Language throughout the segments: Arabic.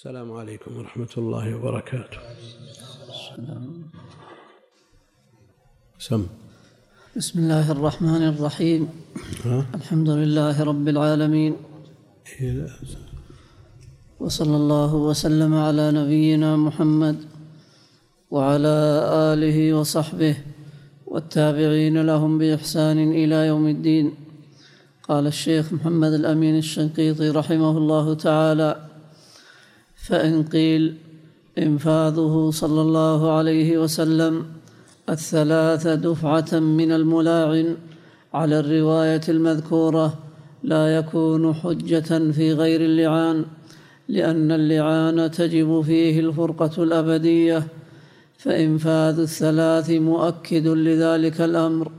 السلام عليكم ورحمة الله وبركاته. سم. بسم الله الرحمن الرحيم. ها؟ الحمد لله رب العالمين. إيه،. وصلى الله وسلم على نبينا محمد وعلى آله وصحبه والتابعين لهم بإحسان إلى يوم الدين. قال الشيخ محمد الأمين الشنقيطي رحمه الله تعالى فإن قيل إنفاذه صلى الله عليه وسلم الثلاث دفعة من الملاعن على الرواية المذكورة لا يكون حجة في غير اللعان لأن اللعان تجب فيه الفرقة الأبدية فإنفاذ الثلاث مؤكد لذلك الأمر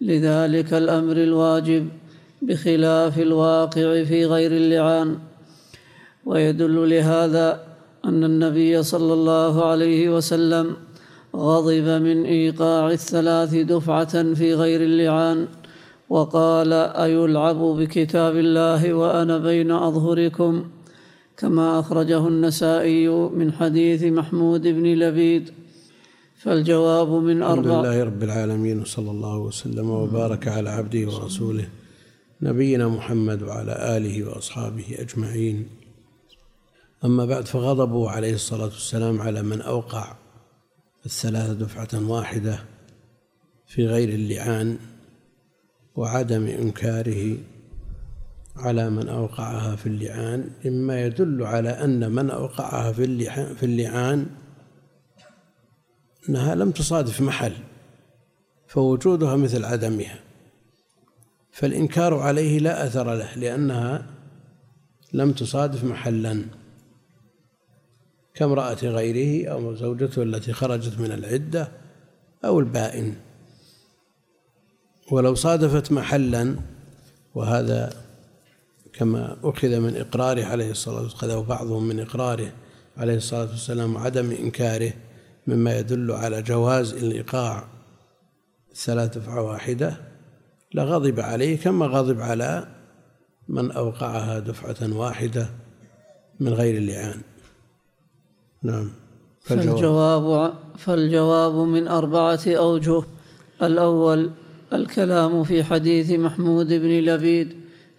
لذلك الأمر الواجب بخلاف الواقع في غير اللعان. ويدل لهذا أن النبي صلى الله عليه وسلم غضب من إيقاع الثلاث دفعة في غير اللعان وقال أيلعب بكتاب الله وأنا بين أظهركم؟ كما أخرجه النسائي من حديث محمود بن لبيد. فالجواب من الحمد أربع لله رب العالمين وصلى الله وسلم وبارك على عبده ورسوله نبينا محمد وعلى آله وأصحابه أجمعين. أما بعد فغضبوا عليه الصلاة والسلام على من أوقع الثلاثة دفعة واحدة في غير اللعان وعدم إنكاره على من أوقعها في اللعان. مما يدل على أن من أوقعها في في اللعان أنها لم تصادف محل فوجودها مثل عدمها. فالإنكار عليه لا أثر له لأنها لم تصادف محلا. كامرأة غيره أو زوجته التي خرجت من العدة أو البائن. ولو صادفت محلا وهذا كما أخذ من إقراره عليه الصلاة والسلام أخذه بعضهم من إقراره عليه الصلاة والسلام وعدم إنكاره مما يدل على جواز الإيقاع ثلاث دفعة واحدة لغضب عليه كما غضب على من أوقعها دفعة واحدة من غير اللعان. نعم. فالجواب. فالجواب فالجواب من أربعة أوجه. الأول الكلام في حديث محمود بن لبيد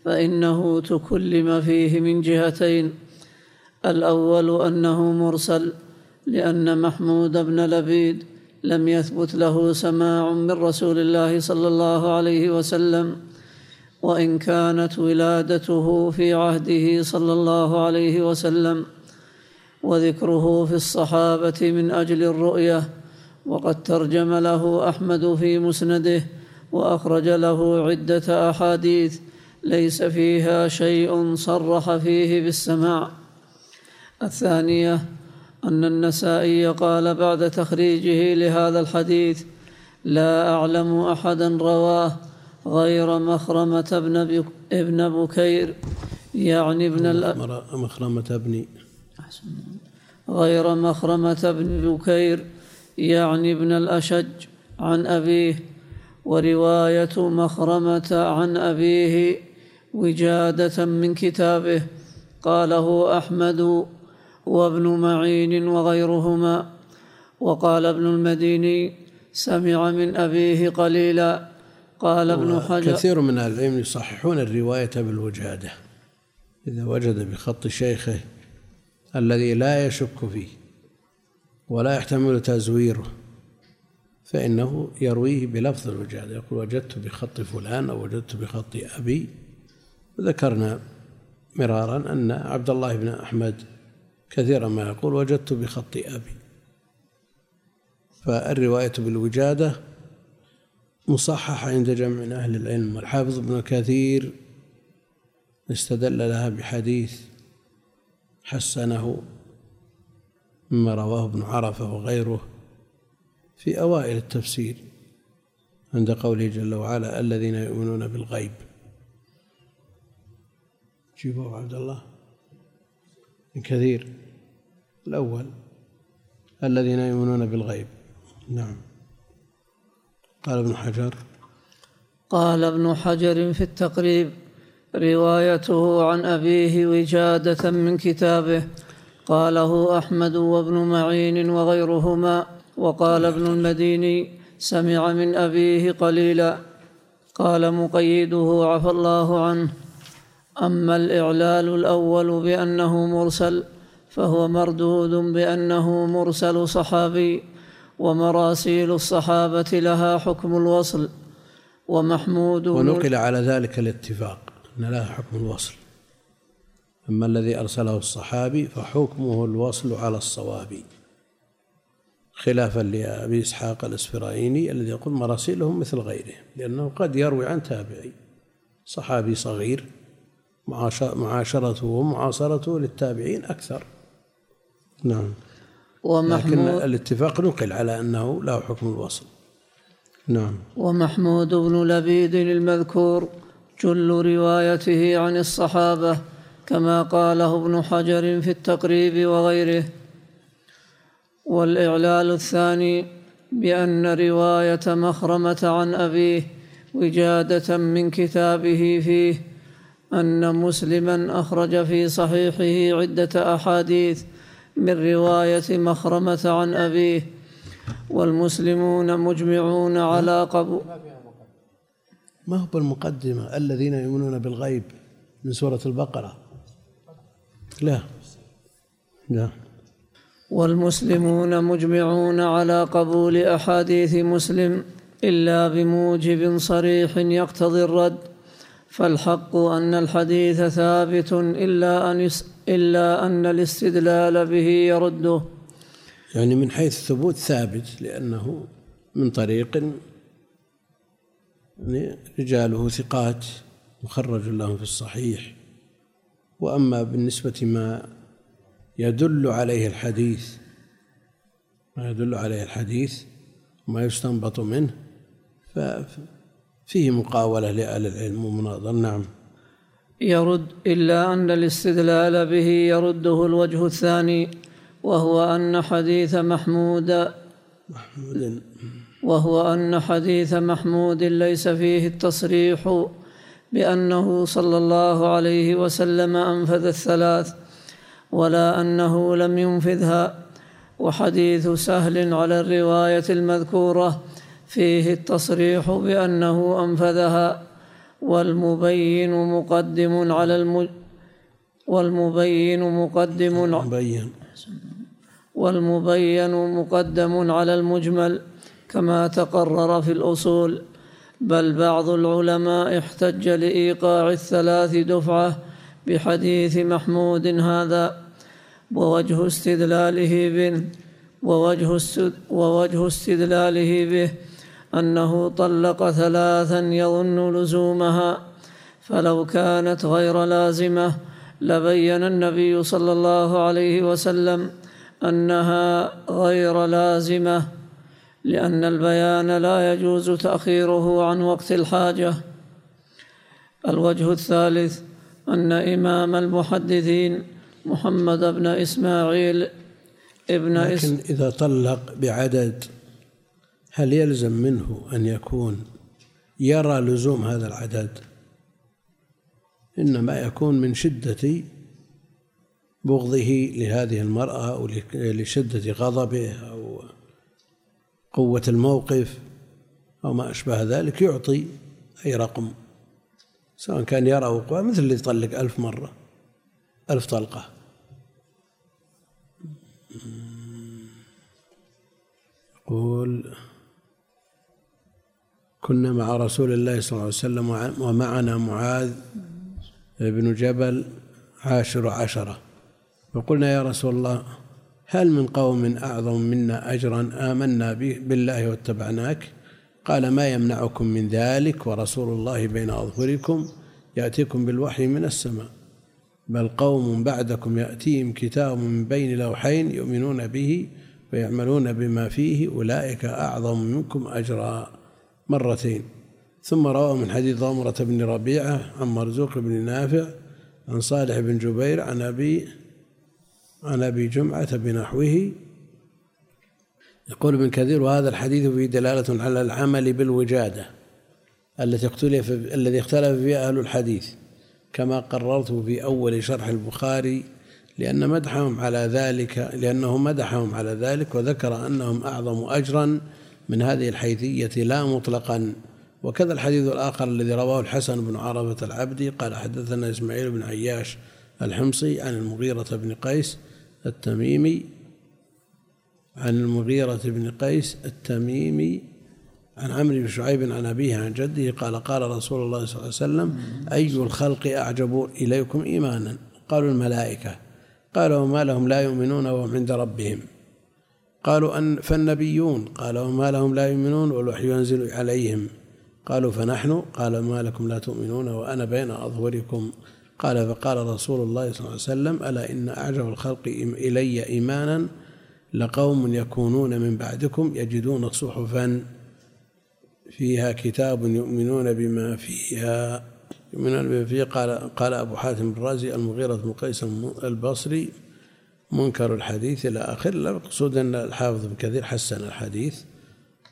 فإنه تكلم فيه من جهتين. الأول أنه مرسل لأن محمود بن لبيد لم يثبت له سماع من رسول الله صلى الله عليه وسلم وإن كانت ولادته في عهده صلى الله عليه وسلم. وذكره في الصحابة من أجل الرؤية وقد ترجم له أحمد في مسنده وأخرج له عدة أحاديث ليس فيها شيء صرح فيه بالسماع. الثانية أن النسائي قال بعد تخريجه لهذا الحديث لا أعلم أحدا رواه غير مخرمة ابن بكير يعني ابن مخرمة ابني غير مخرمة بن بكير يعني ابن الأشج عن أبيه ورواية مخرمة عن أبيه وجادة من كتابه قاله أحمد وابن معين وغيرهما. وقال ابن المديني سمع من أبيه قليلا. قال ابن حجر كثير من أهل العلم يصححون الرواية بالوجادة إذا وجد بخط شيخه الذي لا يشك فيه ولا يحتمل تزويره فإنه يرويه بلفظ الوجادة يقول وجدت بخط فلان أو وجدت بخط أبي. وذكرنا مرارا أن عبد الله بن أحمد كثيرا ما يقول وجدت بخط أبي. فالرواية بالوجادة مصححة عند جمع من أهل العلم والحافظ ابن كثير استدل لها بحديث حسنه مما رواه ابن عرفة وغيره في أوائل التفسير عند قوله جل وعلا الذين يؤمنون بالغيب. جيبوه عبد الله. كثير الأول الذين يؤمنون بالغيب. نعم. قال ابن حجر قال ابن حجر في التقريب روايته عن أبيه وجادة من كتابه قاله أحمد وابن معين وغيرهما وقال ابن المديني سمع من أبيه قليلا قال مقيده عفى الله عنه أما الإعلال الأول بأنه مرسل فهو مردود بأنه مرسل صحابي ومراسيل الصحابة لها حكم الوصل ومحمود ونقل على ذلك الاتفاق. إن لها حكم الوصل. أما الذي أرسله الصحابي فحكمه الوصل على الصواب. خلافا لأبي إسحاق الإسفرايني الذي يقول مراسيلهم مثل غيره لأنه قد يروي عن تابعي. صحابي صغير معاشرته ومعاصرته للتابعين أكثر. نعم. لكن الاتفاق نقل على أنه له حكم الوصل. نعم. ومحمود بن لبيد المذكور. جل روايته عن الصحابة كما قاله ابن حجر في التقريب وغيره. والإعلال الثاني بأن رواية مخرمة عن أبيه وجادة من كتابه فيه أن مسلما أخرج في صحيحه عدة أحاديث من رواية مخرمة عن أبيه والمسلمون مجمعون على قبول ما هو بالمقدمة الذين يؤمنون بالغيب من سورة البقرة؟ لا. لا. والمسلمون مجمعون على قبول أحاديث مسلم إلا بموجب صريح يقتضي الرد فالحق أن الحديث ثابت إلا أن إلا أن الاستدلال به يرده. يعني من حيث الثبوت ثابت لأنه من طريق يعني رجاله ثقات مخرج لهم في الصحيح. وأما بالنسبة ما يدل عليه الحديث ما يدل عليه الحديث وما يستنبط منه ففيه مقاولة لأهل العلم ومناظر. نعم. يرد إلا أن الاستدلال به يرده الوجه الثاني وهو أن حديث محمود محمود وهو أن حديث محمود ليس فيه التصريح بأنه صلى الله عليه وسلم أنفذ الثلاث ولا أنه لم ينفذها. وحديث سهل على الرواية المذكورة فيه التصريح بأنه أنفذها. والمبين مقدم على الم والمبين مقدم مبين. والمبين مقدم على المجمل. كما تقرر في الأصول بل بعض العلماء احتج لإيقاع الثلاث دفعة بحديث محمود هذا ووجه استدلاله به ووجه ووجه استدلاله به أنه طلق ثلاثا يظن لزومها فلو كانت غير لازمة لبين النبي صلى الله عليه وسلم أنها غير لازمة. لأن البيان لا يجوز تأخيره عن وقت الحاجة الوجه الثالث أن إمام المحدثين محمد بن إسماعيل ابن لكن. إذا طلق بعدد هل يلزم منه أن يكون يرى لزوم هذا العدد إنما يكون من شدة بغضه لهذه المرأة أو لشدة غضبه أو قوة الموقف أو ما أشبه ذلك يعطي أي رقم سواء كان يرى وقوع مثل اللي يطلق ألف مرة ألف طلقة. يقول كنا مع رسول الله صلى الله عليه وسلم ومعنا معاذ بن جبل عاشر عشرة. فقلنا يا رسول الله هل من قوم أعظم منا أجرا آمنا بالله واتبعناك؟ قال ما يمنعكم من ذلك ورسول الله بين أظهركم يأتيكم بالوحي من السماء بل قوم بعدكم يأتيهم كتاب من بين لوحين يؤمنون به ويعملون بما فيه أولئك أعظم منكم أجرا. مرتين. ثم روى من حديث ضمرة بن ربيعة عن مرزوق بن نافع عن صالح بن جبير عن أبي عن أبي جمعة بنحوه. يقول ابن كثير وهذا الحديث فيه دلالة على العمل بالوجادة التي اختلف الذي اختلف فيها أهل الحديث كما قررت في أول شرح البخاري لأن مدحهم على ذلك لأنه مدحهم على ذلك وذكر أنهم أعظم أجرا من هذه الحيثية لا مطلقا. وكذا الحديث الآخر الذي رواه الحسن بن عرفة العبدي قال حدثنا إسماعيل بن عياش الحمصي عن المغيرة بن قيس التميمي عن المغيرة بن قيس التميمي عن عمرو بن شعيب عن أبيه عن جده قال قال رسول الله صلى الله عليه وسلم أي الخلق أعجب إليكم إيمانا؟ قالوا الملائكة. قال وما لهم لا يؤمنون وهم عند ربهم. قالوا أن فالنبيون. قال وما لهم لا يؤمنون والوحي ينزل عليهم. قالوا فنحن؟ قال ما لكم لا تؤمنون وأنا بين أظهركم. قال فقال رسول الله صلى الله عليه وسلم ألا إن أعجب الخلق إلي إيمانا لقوم يكونون من بعدكم يجدون صحفا فيها كتاب يؤمنون بما فيها يؤمنون بما فيها. قال قال أبو حاتم الرازي المغيرة بن قيس البصري منكر الحديث إلى آخر المقصود أن الحافظ بن كثير حسن الحديث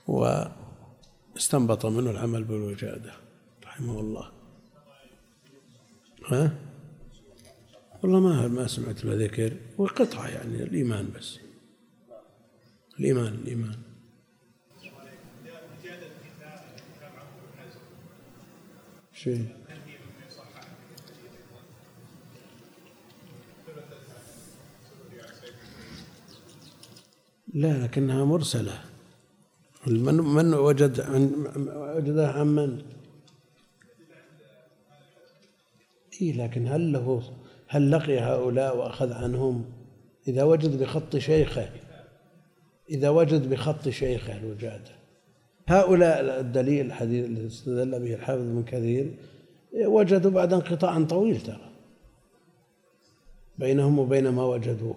واستنبط منه العمل بالوجادة رحمه الله. ها؟ والله ما ما سمعت ما ذكر وقطعة يعني الإيمان بس الإيمان الإيمان شيء لا لكنها مرسلة من من وجد وجدها عن من؟ إيه لكن هل له هل لقي هؤلاء وأخذ عنهم؟ إذا وجد بخط شيخه إذا وجد بخط شيخه الوجادة هؤلاء الدليل الحديث الذي استدل به الحافظ بن كثير وجدوا بعد انقطاع طويل ترى بينهم وبين ما وجدوه.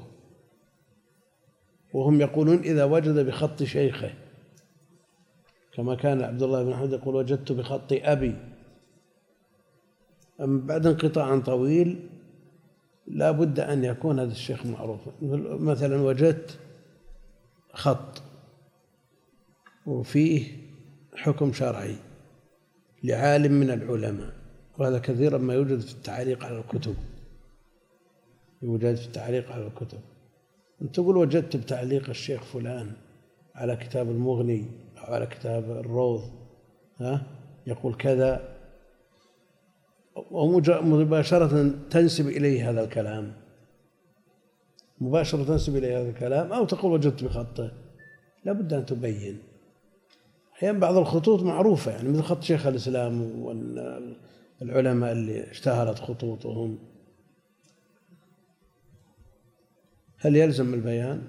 وهم يقولون إذا وجد بخط شيخه كما كان عبد الله بن أحمد يقول وجدت بخط أبي. بعد انقطاع طويل لا بد أن يكون هذا الشيخ معروفا مثلا وجدت خط وفيه حكم شرعي لعالم من العلماء وهذا كثيرا ما يوجد في التعليق على الكتب. يوجد في التعليق على الكتب. تقول وجدت بتعليق الشيخ فلان على كتاب المغني أو على كتاب الروض ها؟ يقول كذا ومباشرة تنسب إليه هذا الكلام. مباشرة تنسب إليه هذا الكلام أو تقول وجدت بخطه لابد أن تبين. أحيانا بعض الخطوط معروفة يعني مثل خط شيخ الإسلام والعلماء اللي اشتهرت خطوطهم. هل يلزم البيان؟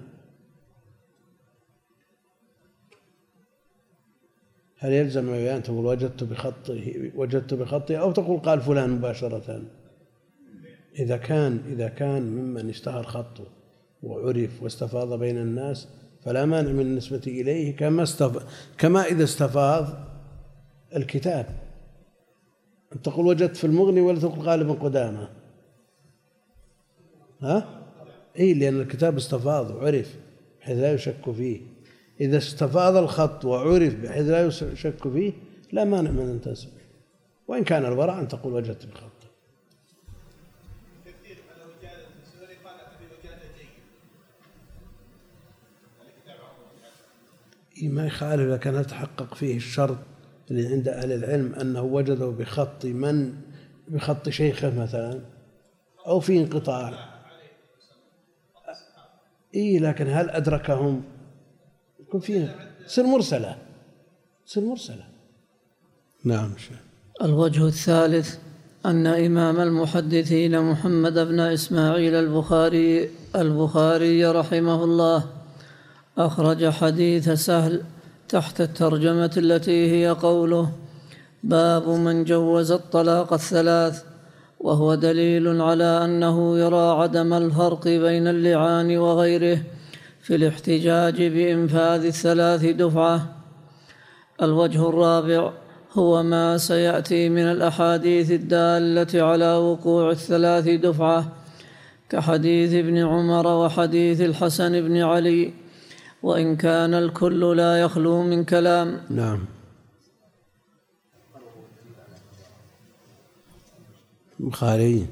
هل يلزم البيان تقول وجدت بخطه وجدت بخطه أو تقول قال فلان مباشرة؟ إذا كان إذا كان ممن اشتهر خطه وعرف واستفاض بين الناس فلا مانع من النسبة إليه كما استف... كما إذا استفاض الكتاب. أن تقول وجدت في المغني ولا تقول غالبا قدامى ها؟ اي لأن الكتاب استفاض وعرف بحيث لا يشك فيه. إذا استفاض الخط وعرف بحيث لا يشك فيه لا مانع من أن تنسب وإن كان الورع أن تقول وجدت بخط ما يخالف إذا كان يتحقق فيه الشرط اللي عند أهل العلم أنه وجده بخط من؟ بخط شيخه مثلا أو في انقطاع. إيه لكن هل أدركهم؟ يكون فيه تصير مرسلة. تصير مرسلة. نعم شيخ. الوجه الثالث أن إمام المحدثين محمد بن إسماعيل البخاري البخاري رحمه الله أخرج حديث سهل تحت الترجمة التي هي قوله باب من جوز الطلاق الثلاث وهو دليل على أنه يرى عدم الفرق بين اللعان وغيره. في الاحتجاج بإنفاذ الثلاث دفعة. الوجه الرابع هو ما سيأتي من الأحاديث الدالة على وقوع الثلاث دفعة كحديث ابن عمر وحديث الحسن بن علي وإن كان الكل لا يخلو من كلام. نعم. البخاري.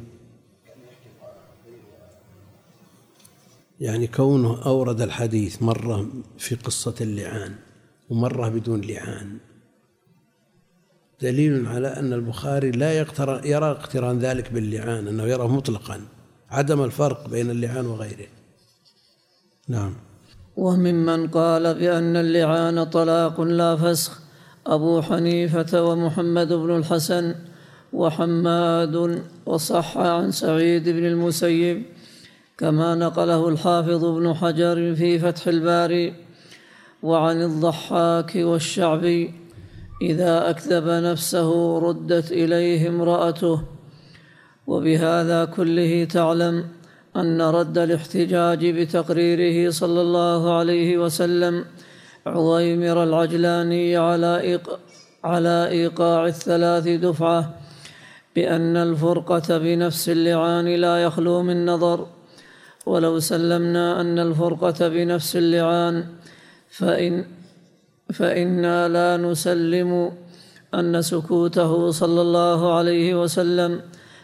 يعني كونه أورد الحديث مرة في قصة اللعان ومرة بدون لعان. دليل على أن البخاري لا يقترن يرى اقتران ذلك باللعان أنه يرى مطلقا عدم الفرق بين اللعان وغيره. نعم. وممن قال بأن اللعان طلاق لا فسخ أبو حنيفة ومحمد بن الحسن وحماد وصح عن سعيد بن المسيب كما نقله الحافظ ابن حجر في فتح الباري وعن الضحاك والشعبي إذا أكذب نفسه ردت إليه امرأته. وبهذا كله تعلم أن رد الاحتجاج بتقريره صلى الله عليه وسلم عويمر العجلاني على على إيقاع الثلاث دفعة بأن الفرقة بنفس اللعان لا يخلو من نظر. ولو سلمنا أن الفرقة بنفس اللعان فإن فإنا لا نسلم أن سكوته صلى الله عليه وسلم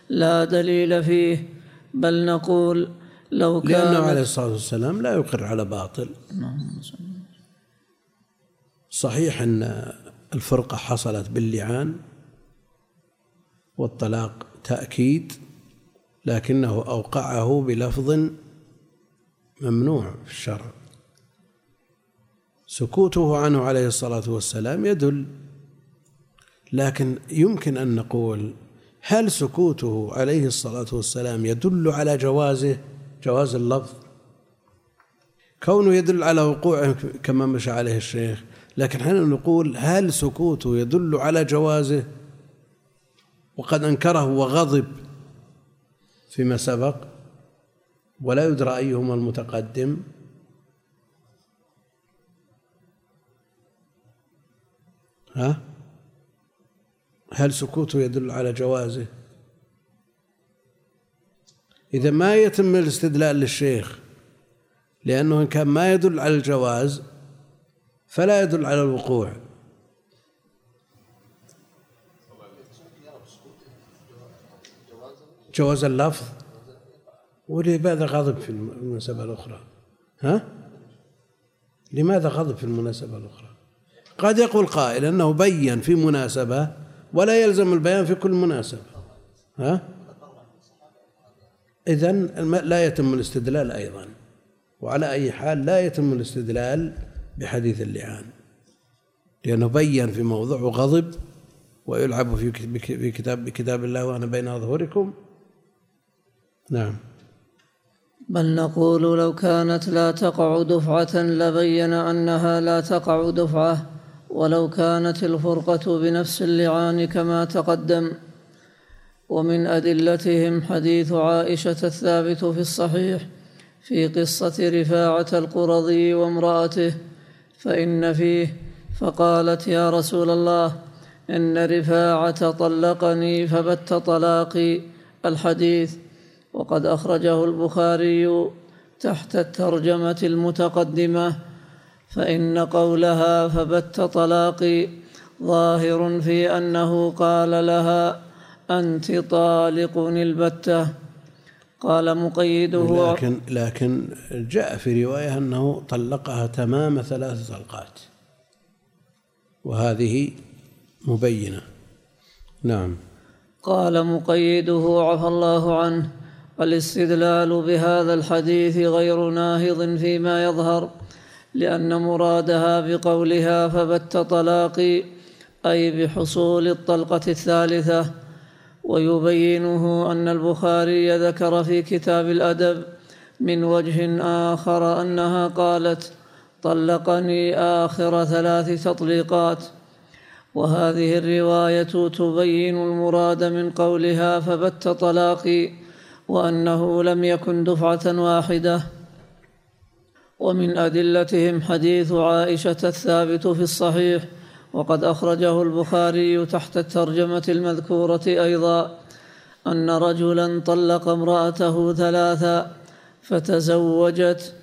لا دليل فيه بل نقول لو كان لأنه عليه الصلاة والسلام لا يقر على باطل. صحيح أن الفرقة حصلت باللعان والطلاق تأكيد لكنه أوقعه بلفظ ممنوع في الشرع. سكوته عنه عليه الصلاة والسلام يدل لكن يمكن أن نقول هل سكوته عليه الصلاة والسلام يدل على جوازه جواز اللفظ؟ كونه يدل على وقوعه كما مشى عليه الشيخ لكن حين نقول هل سكوته يدل على جوازه؟ وقد أنكره وغضب فيما سبق. ولا يدرى أيهما المتقدم. ها؟ هل سكوته يدل على جوازه؟ إذا ما يتم الاستدلال للشيخ لأنه إن كان ما يدل على الجواز فلا يدل على الوقوع. جواز اللفظ؟ ولماذا غضب في المناسبة الأخرى؟ ها؟ لماذا غضب في المناسبة الأخرى؟ قد يقول قائل أنه بين في مناسبة ولا يلزم البيان في كل مناسبة. ها؟ إذا لا يتم الاستدلال أيضا وعلى أي حال لا يتم الاستدلال بحديث اللعان. لأنه بين في موضوع غضب ويلعب في كتاب بكتاب الله وأنا بين أظهركم. نعم. بل نقول لو كانت لا تقع دفعة لبين أنها لا تقع دفعة ولو كانت الفرقة بنفس اللعان كما تقدم. ومن أدلتهم حديث عائشة الثابت في الصحيح في قصة رفاعة القرظي وامرأته فإن فيه فقالت يا رسول الله إن رفاعة طلقني فبت طلاقي. الحديث وقد أخرجه البخاري تحت الترجمة المتقدمة فإن قولها فبت طلاقي ظاهر في أنه قال لها أنت طالق البتة. قال مقيده لكن لكن جاء في رواية أنه طلقها تمام ثلاث طلقات. وهذه مبينة. نعم. قال مقيده عفى الله عنه. الاستدلال بهذا الحديث غير ناهض فيما يظهر لأن مرادها بقولها فبت طلاقي أي بحصول الطلقة الثالثة. ويبينه أن البخاري ذكر في كتاب الأدب من وجه آخر أنها قالت طلقني آخر ثلاث تطليقات. وهذه الرواية تبين المراد من قولها فبت طلاقي. وأنه لم يكن دفعة واحدة. ومن أدلتهم حديث عائشة الثابت في الصحيح وقد أخرجه البخاري تحت الترجمة المذكورة أيضا أن رجلا طلق امرأته ثلاثا فتزوجت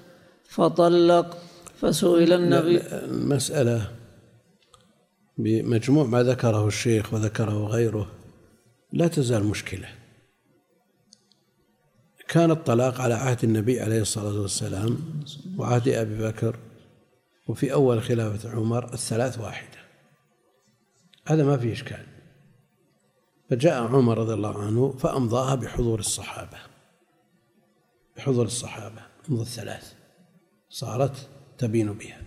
فطلق فسئل النبي. المسألة بمجموع ما ذكره الشيخ وذكره غيره لا تزال مشكلة. كان الطلاق على عهد النبي عليه الصلاة والسلام وعهد أبي بكر وفي أول خلافة عمر الثلاث واحدة. هذا ما فيه إشكال. فجاء عمر رضي الله عنه فأمضاها بحضور الصحابة. بحضور الصحابة أمضى الثلاث. صارت تبين بها.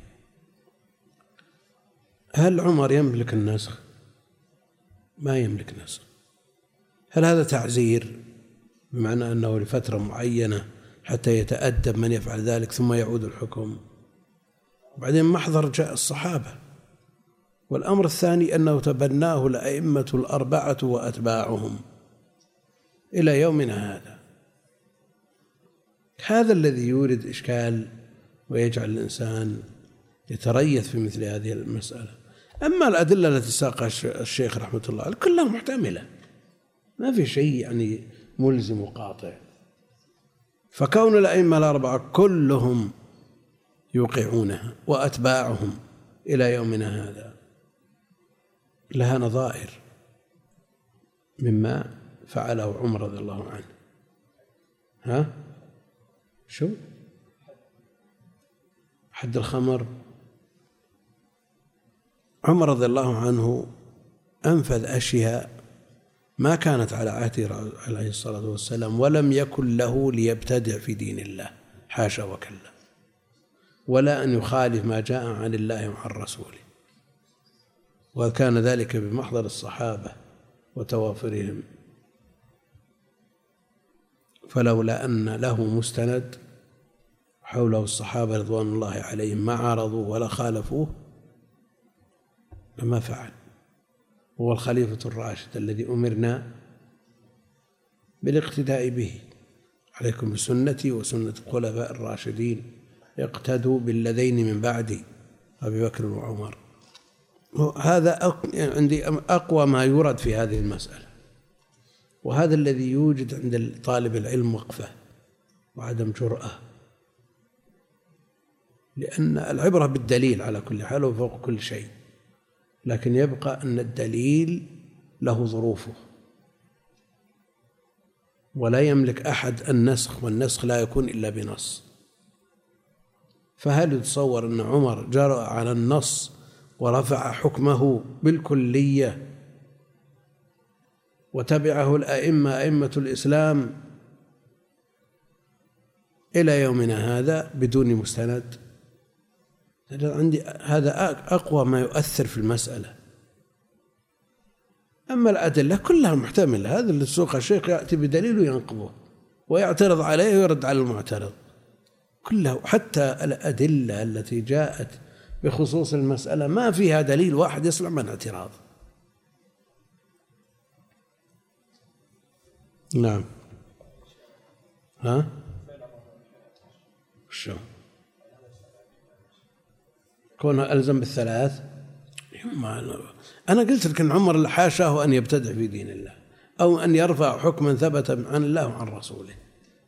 هل عمر يملك النسخ؟ ما يملك نسخ. هل هذا تعزير؟ بمعنى أنه لفترة معينة حتى يتأدب من يفعل ذلك ثم يعود الحكم. وبعدين محضر جاء الصحابة. والأمر الثاني أنه تبناه الأئمة الأربعة وأتباعهم إلى يومنا هذا. هذا الذي يورد إشكال ويجعل الإنسان يتريث في مثل هذه المسألة. أما الأدلة التي ساقها الشيخ رحمة الله عليه كلها محتملة. ما في شيء يعني ملزم وقاطع. فكون الأئمة الأربعة كلهم يوقعونها وأتباعهم إلى يومنا هذا لها نظائر مما فعله عمر رضي الله عنه. ها؟ شو؟ حد الخمر؟ عمر رضي الله عنه أنفذ أشياء ما كانت على عهده عليه الصلاة والسلام ولم يكن له ليبتدع في دين الله حاشا وكلا. ولا أن يخالف ما جاء عن الله وعن رسوله. وكان ذلك بمحضر الصحابة وتوافرهم. فلولا أن له مستند حوله الصحابة رضوان الله عليهم ما عارضوه ولا خالفوه لما فعل. هو الخليفة الراشد الذي أمرنا بالاقتداء به. عليكم بسنتي وسنة الخلفاء الراشدين. اقتدوا بالذين من بعدي أبي بكر وعمر. هذا عندي أقوى ما يورد في هذه المسألة. وهذا الذي يوجد عند طالب العلم وقفة وعدم جرأة. لأن العبرة بالدليل على كل حال وفوق كل شيء. لكن يبقى أن الدليل له ظروفه. ولا يملك أحد النسخ والنسخ لا يكون إلا بنص. فهل يتصور أن عمر جرأ على النص ورفع حكمه بالكلية وتبعه الأئمة أئمة الإسلام إلى يومنا هذا بدون مستند؟ عندي هذا أقوى ما يؤثر في المسألة. أما الأدلة كلها محتملة هذا اللي سوق الشيخ يأتي بدليل وينقضه ويعترض عليه ويرد على المعترض. كلها حتى الأدلة التي جاءت بخصوص المسألة ما فيها دليل واحد يسلم من اعتراض. نعم. ها؟ شو؟ كونه ألزم بالثلاث؟ أنا قلت لك أن عمر حاشاه أن يبتدع في دين الله أو أن يرفع حكما ثبت عن الله وعن رسوله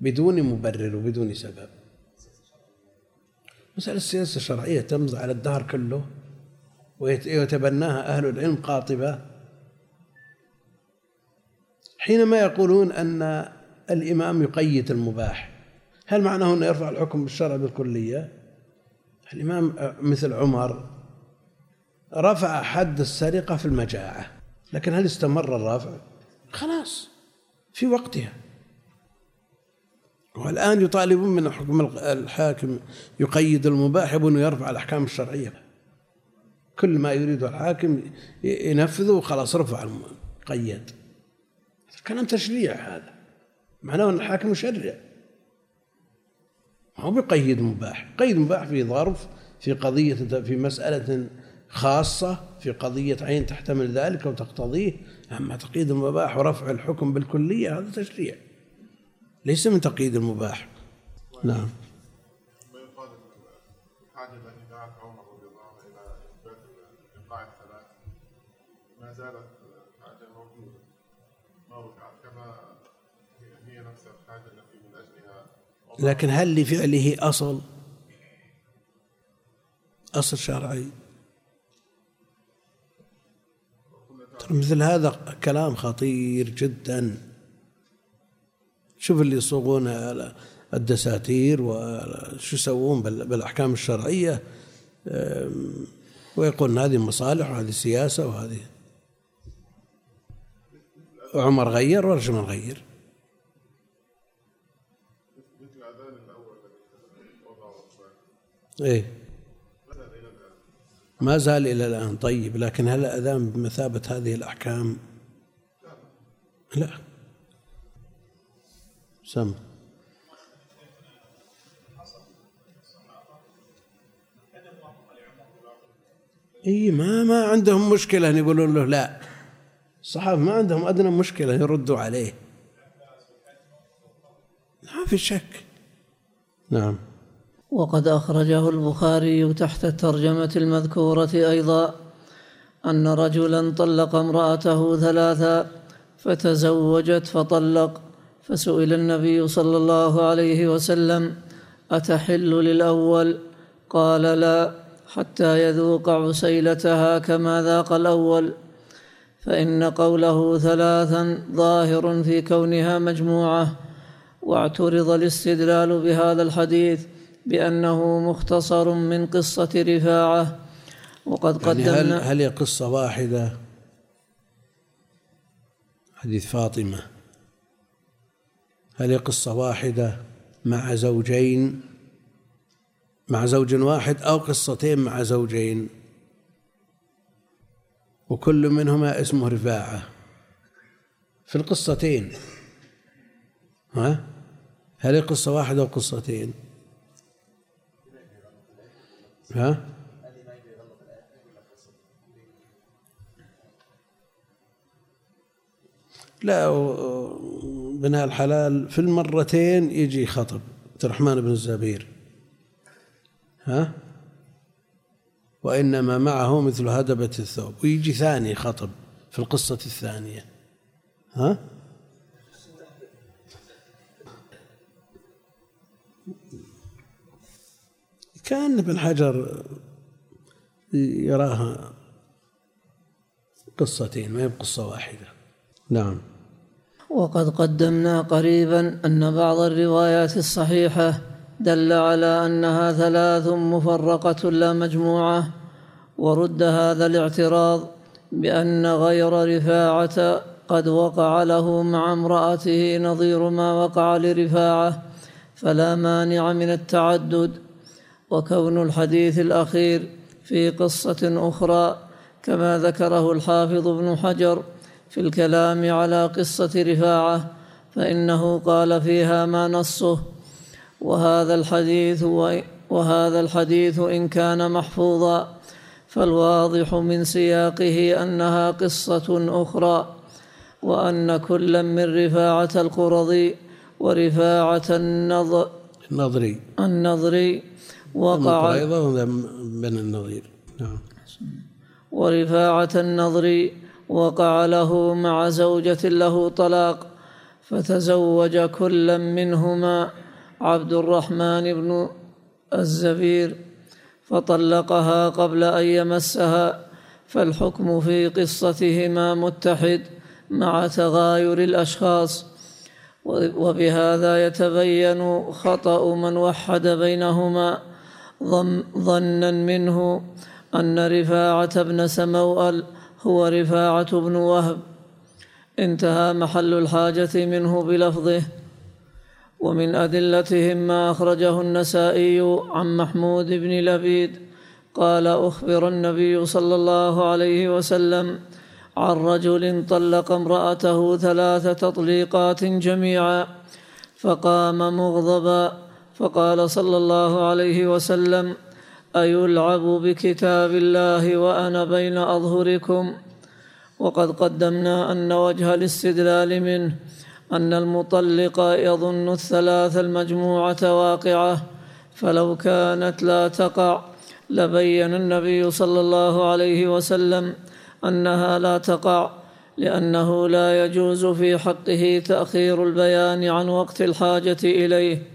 بدون مبرر وبدون سبب. مسألة السياسة الشرعية تمضي على الدهر كله ويتبناها أهل العلم قاطبة. حينما يقولون أن الإمام يقيد المباح هل معناه أنه يرفع الحكم بالشرع بالكلية؟ الإمام مثل عمر رفع حد السرقة في المجاعة لكن هل استمر الرفع؟ خلاص في وقتها. والآن يطالبون من حكم الحاكم يقيد المباح يبون يرفع الأحكام الشرعية. كل ما يريده الحاكم ينفذه وخلاص رفع قيد. كلام تشريع هذا. معناه أن الحاكم يشرع هو بقيد مباح. قيد مباح في ظرف في قضية في مسألة خاصة في قضية عين تحتمل ذلك أو تقتضيه أما تقييد المباح ورفع الحكم بالكلية هذا تشريع ليس من تقييد المباح. نعم ما زالت الحاجة موجودة ما وقعت كما هي نفس الحاجة التي من أجلها لكن هل لفعله أصل؟ أصل شرعي. مثل هذا كلام خطير جدا. شوف اللي يصوغون الدساتير وشو يسوون بالأحكام الشرعية. ويقولون هذه مصالح وهذه سياسة وهذه. عمر غير ولا من غير. إيه. ما زال إلى الآن. طيب لكن هل الاذان بمثابة هذه الأحكام؟ لا. سم. إي ما ما عندهم مشكلة ان يقولون له لا. الصحابة ما عندهم أدنى مشكلة يردوا عليه. ما في شك. نعم. وقد أخرجه البخاري تحت الترجمة المذكورة أيضا أن رجلا طلق امرأته ثلاثا فتزوجت فطلق فسئل النبي صلى الله عليه وسلم أتحل للأول؟ قال لا حتى يذوق عسيلتها كما ذاق الأول. فإن قوله ثلاثا ظاهر في كونها مجموعة واعترض الاستدلال بهذا الحديث بأنه مختصر من قصة رفاعة. وقد يعني قدمنا هل هل هي قصة واحدة؟ حديث فاطمة. هل هي قصة واحدة مع زوجين؟ مع زوج واحد أو قصتين مع زوجين؟ وكل منهما اسمه رفاعة. في القصتين. ها؟ هل هي قصة واحدة أو قصتين؟ ها؟ لا بناء الحلال في المرتين يجي خطب. عبد الرحمن بن الزبير. ها؟ وإنما معه مثل هدبة الثوب. ويجي ثاني خطب في القصة الثانية. ها؟ كأن ابن حجر يراها قصتين ما هي بقصة واحدة. نعم. وقد قدمنا قريبا أن بعض الروايات الصحيحة دل على أنها ثلاث مفرقة لا مجموعة ورد هذا الاعتراض بأن غير رفاعة قد وقع له مع امرأته نظير ما وقع لرفاعة فلا مانع من التعدد. وكون الحديث الأخير في قصة أخرى كما ذكره الحافظ ابن حجر في الكلام على قصة رفاعة فإنه قال فيها ما نصه وهذا الحديث وهذا الحديث إن كان محفوظا فالواضح من سياقه أنها قصة أخرى وأن كلا من رفاعة القرظي ورفاعة النظر النظري النظري وقع أيضا بن النظير؟ نعم. ورفاعة النظر وقع له مع زوجة له طلاق فتزوج كلا منهما عبد الرحمن بن الزبير فطلقها قبل أن يمسها فالحكم في قصتهما متحد مع تغاير الأشخاص وبهذا يتبين خطأ من وحد بينهما. ظنا منه أن رفاعة بن سموأل هو رفاعة بن وهب. انتهى محل الحاجة منه بلفظه. ومن أدلتهم ما أخرجه النسائي عن محمود بن لبيد. قال أخبر النبي صلى الله عليه وسلم عن رجل طلق امرأته ثلاث تطليقات جميعا فقام مغضبا. فقال صلى الله عليه وسلم أيلعب بكتاب الله وأنا بين أظهركم؟ وقد قدمنا أن وجه الاستدلال منه أن المطلق يظن الثلاث المجموعة واقعة فلو كانت لا تقع لبين النبي صلى الله عليه وسلم أنها لا تقع لأنه لا يجوز في حقه تأخير البيان عن وقت الحاجة إليه.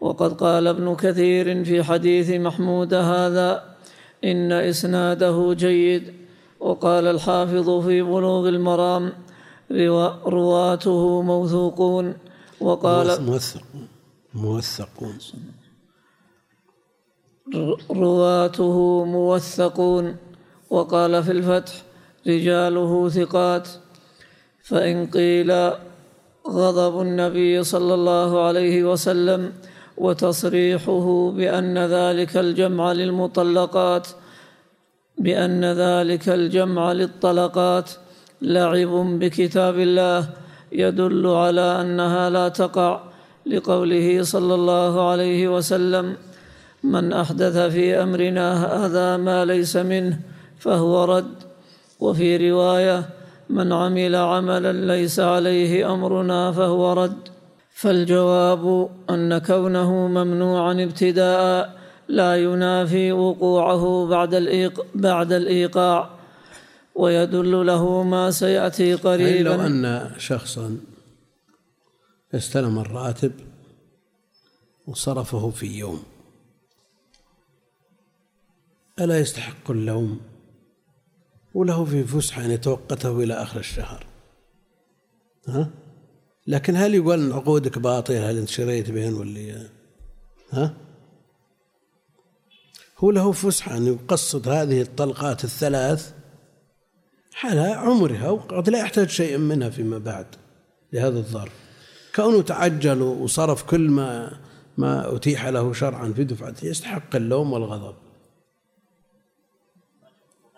وقد قال ابن كثير في حديث محمود هذا إن إسناده جيد. وقال الحافظ في بلوغ المرام رواته موثوقون. وقال موثق موثقون. رواته موثقون. وقال في الفتح رجاله ثقات. فإن قيل غضب النبي صلى الله عليه وسلم وتصريحه بأن ذلك الجمع للمطلقات بأن ذلك الجمع للطلقات لعب بكتاب الله يدل على أنها لا تقع لقوله صلى الله عليه وسلم من أحدث في أمرنا هذا ما ليس منه فهو رد وفي رواية من عمل عملا ليس عليه أمرنا فهو رد فالجواب أن كونه ممنوعا ابتداء لا ينافي وقوعه بعد الإيق بعد الإيقاع ويدل له ما سيأتي قريبا. لو أن شخصا استلم الراتب وصرفه في يوم. ألا يستحق اللوم؟ وله في فسحة أن يتوقته إلى آخر الشهر. ها؟ لكن هل يقول أن عقودك باطلة؟ هل أنت شريت بهن ولا ها؟ هو له فسحة أن يقصد هذه الطلقات الثلاث حال عمرها وقد لا يحتاج شيء منها فيما بعد لهذا الظرف. كونه تعجل وصرف كل ما ما أتيح له شرعا في دفعته يستحق اللوم والغضب.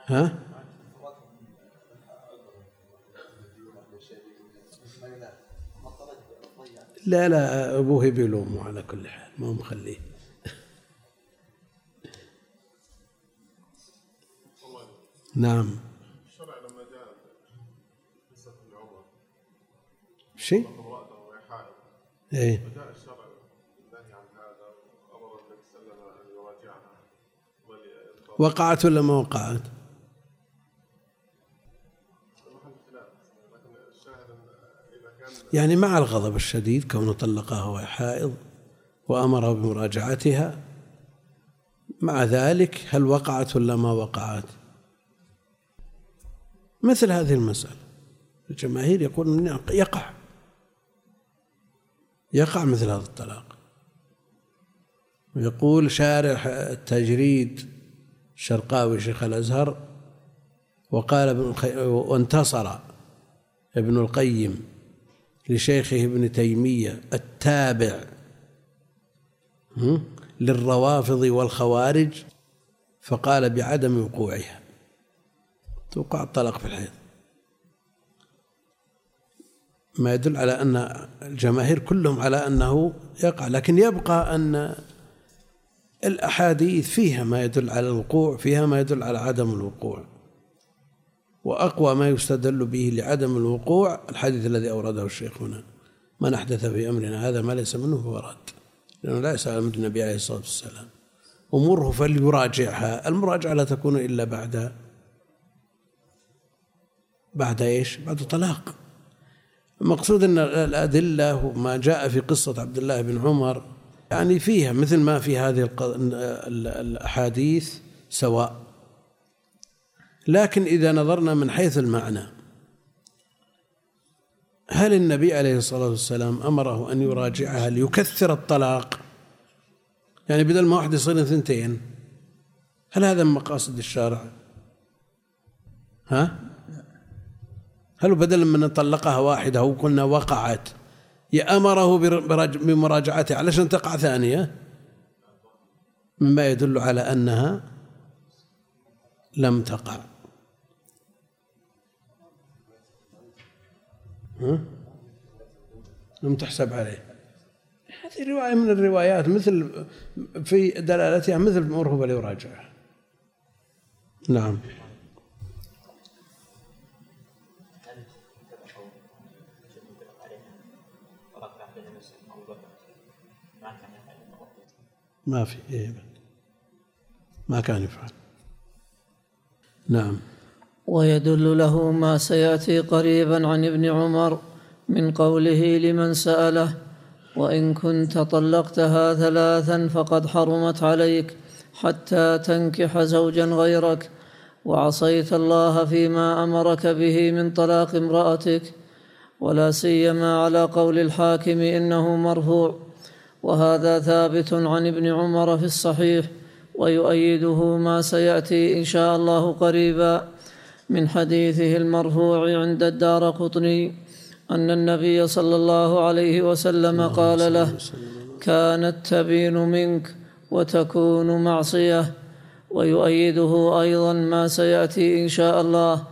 ها؟ لا لا أبوه بيلومه على كل حال ما هو مخليه نعم الشرع لما جاء قصة العمر شيء؟ إيه وجاء الشرع النهي عن هذا وامر النبي صلى الله عليه وسلم ان يراجعها وقعت ولا ما وقعت؟ يعني مع الغضب الشديد كونه طلقها وهي حائض وأمره بمراجعتها مع ذلك هل وقعت ولا ما وقعت؟ مثل هذه المسألة. الجماهير يقول يقع يقع مثل هذا الطلاق. ويقول شارح التجريد الشرقاوي شيخ الأزهر وقال ابن وانتصر ابن القيم لشيخه ابن تيمية التابع للروافض والخوارج فقال بعدم وقوعها. توقع الطلاق في الحيض. ما يدل على أن الجماهير كلهم على أنه يقع لكن يبقى أن الأحاديث فيها ما يدل على الوقوع فيها ما يدل على عدم الوقوع. وأقوى ما يستدل به لعدم الوقوع الحديث الذي أورده الشيخ هنا. من أحدث في أمرنا هذا ما ليس منه فهو رد لأنه لا يسأل أمر النبي عليه الصلاة والسلام. أمره فليراجعها المراجعة لا تكون إلا بعد بعد إيش؟ بعد طلاق المقصود أن الأدلة وما جاء في قصة عبد الله بن عمر يعني فيها مثل ما في هذه الأحاديث سواء لكن إذا نظرنا من حيث المعنى هل النبي عليه الصلاة والسلام أمره أن يراجعها ليكثر الطلاق؟ يعني بدل ما واحد يصير اثنتين هل هذا من مقاصد الشارع؟ ها؟ هل بدل من طلقها واحدة وقلنا وقعت يأمره بمراجعتها علشان تقع ثانية؟ مما يدل على أنها لم تقع. لم تحسب عليه. هذه رواية من الروايات مثل في دلالتها مثل مرهوب ليراجعها نعم. ما في إيه. ما كان يفعل. نعم. ويدل له ما سيأتي قريبا عن ابن عمر من قوله لمن سأله وإن كنت طلقتها ثلاثا فقد حرمت عليك حتى تنكح زوجا غيرك وعصيت الله فيما أمرك به من طلاق امرأتك ولا سيما على قول الحاكم إنه مرفوع وهذا ثابت عن ابن عمر في الصحيح ويؤيده ما سيأتي إن شاء الله قريبا. من حديثه المرفوع عند الدار قطني أن النبي صلى الله عليه وسلم قال له كانت تبين منك وتكون معصية. ويؤيده أيضا ما سيأتي إن شاء الله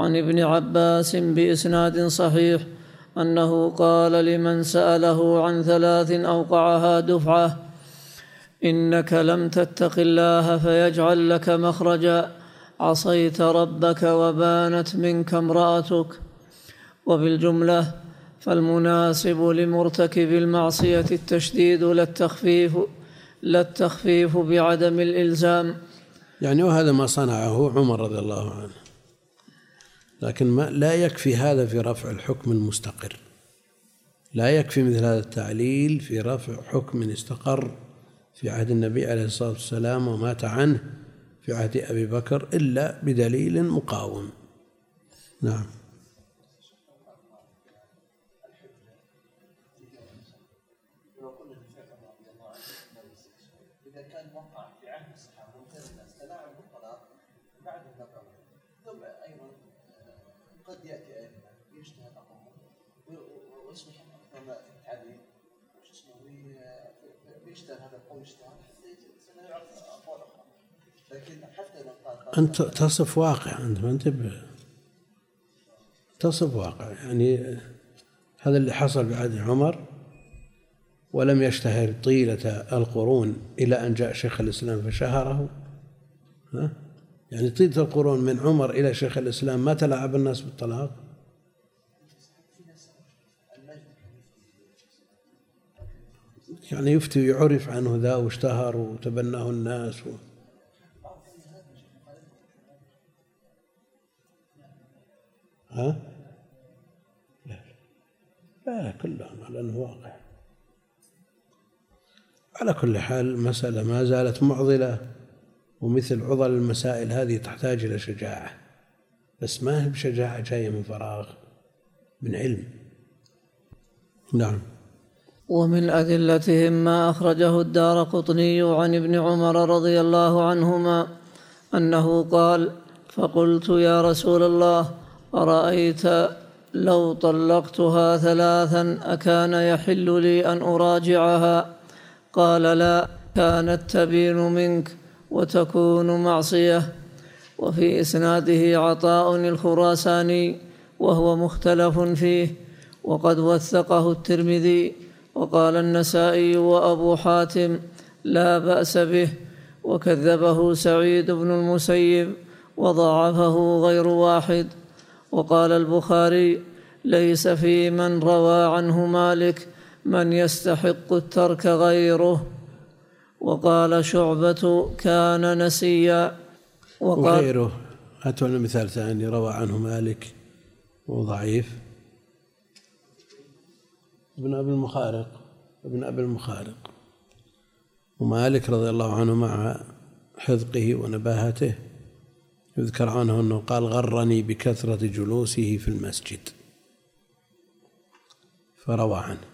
عن ابن عباس بإسناد صحيح أنه قال لمن سأله عن ثلاث أوقعها دفعة إنك لم تتق الله فيجعل لك مخرجا. عصيت ربك وبانت منك امرأتك. وبالجملة فالمناسب لمرتكب المعصية التشديد لا التخفيف لا التخفيف بعدم الإلزام. يعني وهذا ما صنعه عمر رضي الله عنه. لكن ما لا يكفي هذا في رفع الحكم المستقر. لا يكفي مثل هذا التعليل في رفع حكم استقر في عهد النبي عليه الصلاة والسلام ومات عنه. في عهد أبي بكر إلا بدليل مقاوم. نعم. أنت تصف واقع أنت ما أنت تصف واقع. يعني هذا اللي حصل بعهد عمر ولم يشتهر طيلة القرون إلى أن جاء شيخ الإسلام فشهره. ها؟ يعني طيلة القرون من عمر إلى شيخ الإسلام ما تلاعب الناس بالطلاق؟ يعني يفتي ويعرف عنه ذا واشتهر وتبناه الناس و... ها؟ لا. لا كلهم على أنه واقع. على كل حال المسألة ما زالت معضلة ومثل عضل المسائل هذه تحتاج إلى شجاعة. بس ما هي بشجاعة جاية من فراغ من علم. نعم. ومن أدلتهم ما أخرجه الدار قطني عن ابن عمر رضي الله عنهما أنه قال فقلت يا رسول الله أرأيت لو طلقتها ثلاثا أكان يحل لي أن أراجعها؟ قال لا كانت تبين منك وتكون معصية. وفي إسناده عطاء الخراساني وهو مختلف فيه. وقد وثقه الترمذي. وقال النسائي وأبو حاتم لا بأس به. وكذبه سعيد بن المسيب وضعفه غير واحد. وقال البخاري ليس في من روى عنه مالك من يستحق الترك غيره. وقال شعبة كان نسيا. وقال وغيره. هاتوا لنا مثال ثاني روى عنه مالك وضعيف. ابن أبي المخارق ابن أبي المخارق. ومالك رضي الله عنه مع حذقه ونباهته. يذكر عنه أنه قال غرني بكثرة جلوسه في المسجد. فروى عنه.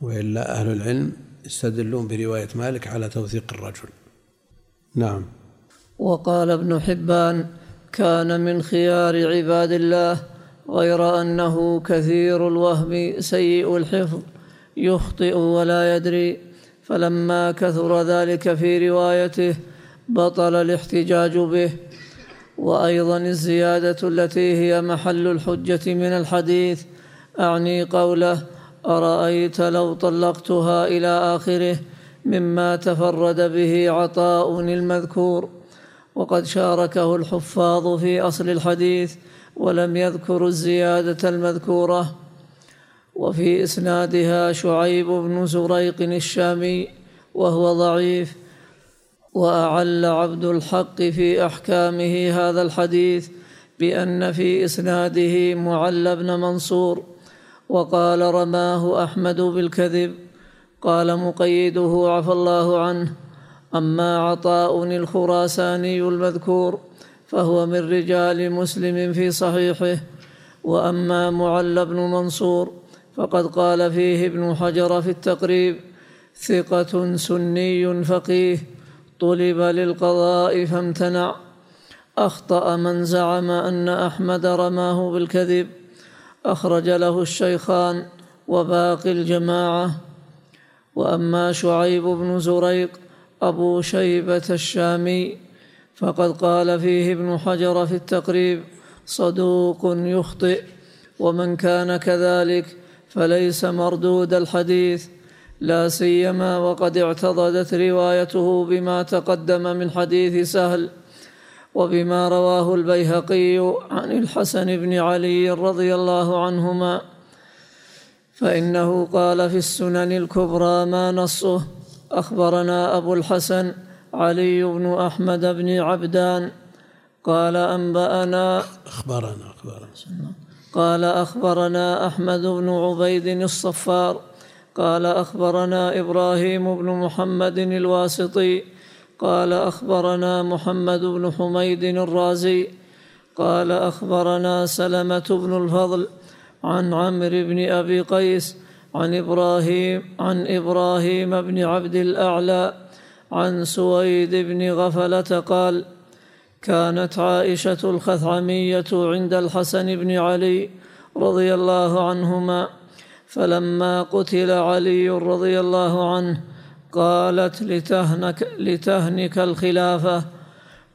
وإلا أهل العلم يستدلون برواية مالك على توثيق الرجل. نعم. وقال ابن حبان كان من خيار عباد الله غير أنه كثير الوهم سيء الحفظ يخطئ ولا يدري فلما كثر ذلك في روايته بطل الاحتجاج به وأيضا الزيادة التي هي محل الحجة من الحديث. أعني قوله أرأيت لو طلقتها إلى آخره مما تفرد به عطاء المذكور. وقد شاركه الحفاظ في أصل الحديث ولم يذكروا الزيادة المذكورة. وفي إسنادها شعيب بن زريق الشامي وهو ضعيف. وأعل عبد الحق في أحكامه هذا الحديث بأن في إسناده معل بن منصور وقال رماه أحمد بالكذب قال مقيده عفى الله عنه أما عطاء الخراساني المذكور فهو من رجال مسلم في صحيحه وأما معل بن منصور فقد قال فيه ابن حجر في التقريب ثقة سني فقيه طلب للقضاء فامتنع. أخطأ من زعم أن أحمد رماه بالكذب. أخرج له الشيخان وباقي الجماعة. وأما شعيب بن زريق أبو شيبة الشامي فقد قال فيه ابن حجر في التقريب صدوق يخطئ ومن كان كذلك فليس مردود الحديث. لا سيما وقد اعتضدت روايته بما تقدم من حديث سهل وبما رواه البيهقي عن الحسن بن علي رضي الله عنهما. فإنه قال في السنن الكبرى ما نصه أخبرنا أبو الحسن علي بن أحمد بن عبدان قال أنبأنا أخبرنا أخبرنا. قال أخبرنا أحمد بن عبيد الصفار قال أخبرنا إبراهيم بن محمد الواسطي قال أخبرنا محمد بن حميد الرازي قال أخبرنا سلمة بن الفضل عن عمرو بن أبي قيس عن إبراهيم عن إبراهيم بن عبد الأعلى عن سويد بن غفلة قال كانت عائشة الخثعمية عند الحسن بن علي رضي الله عنهما فلما قتل علي رضي الله عنه قالت لتهنك, لتهنك الخلافة.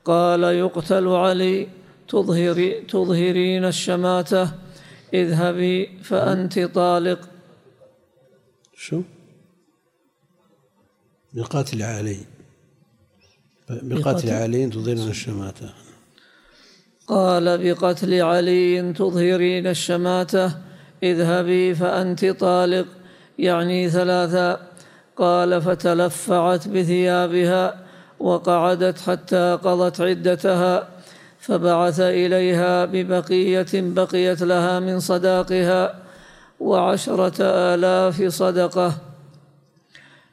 قال يقتل علي تظهري تظهرين الشماتة. اذهبي فأنت طالق. شو؟ بقتل علي. بقتل علي تظهرين الشماتة. قال بقتل علي تظهرين الشماتة. اذهبي فأنت طالق. يعني ثلاثا قال فتلفعت بثيابها وقعدت حتى قضت عدتها فبعث إليها ببقية بقيت لها من صداقها وعشرة آلاف صدقة.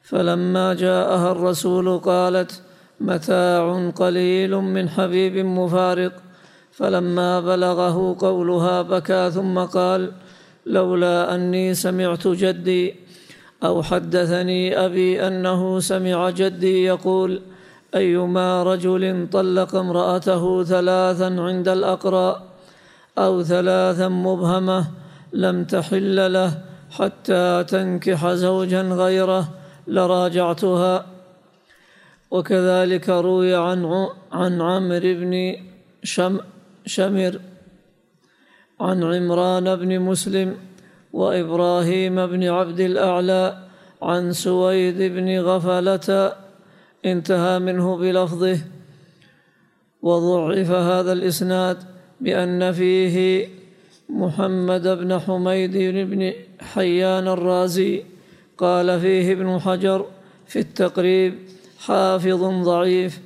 فلما جاءها الرسول قالت متاع قليل من حبيب مفارق. فلما بلغه قولها بكى ثم قال لولا أني سمعت جدي أو حدثني أبي أنه سمع جدي يقول أيما رجل طلق امرأته ثلاثا عند الاقرا أو ثلاثا مبهمة لم تحل له حتى تنكح زوجا غيره لراجعتها. وكذلك روي عن عن عمرو بن شم شمر عن عمران بن مسلم وإبراهيم بن عبد الأعلى عن سويد بن غفلة انتهى منه بلفظه وضعف هذا الإسناد بأن فيه محمد بن حميد بن حيان الرازي قال فيه ابن حجر في التقريب حافظ ضعيف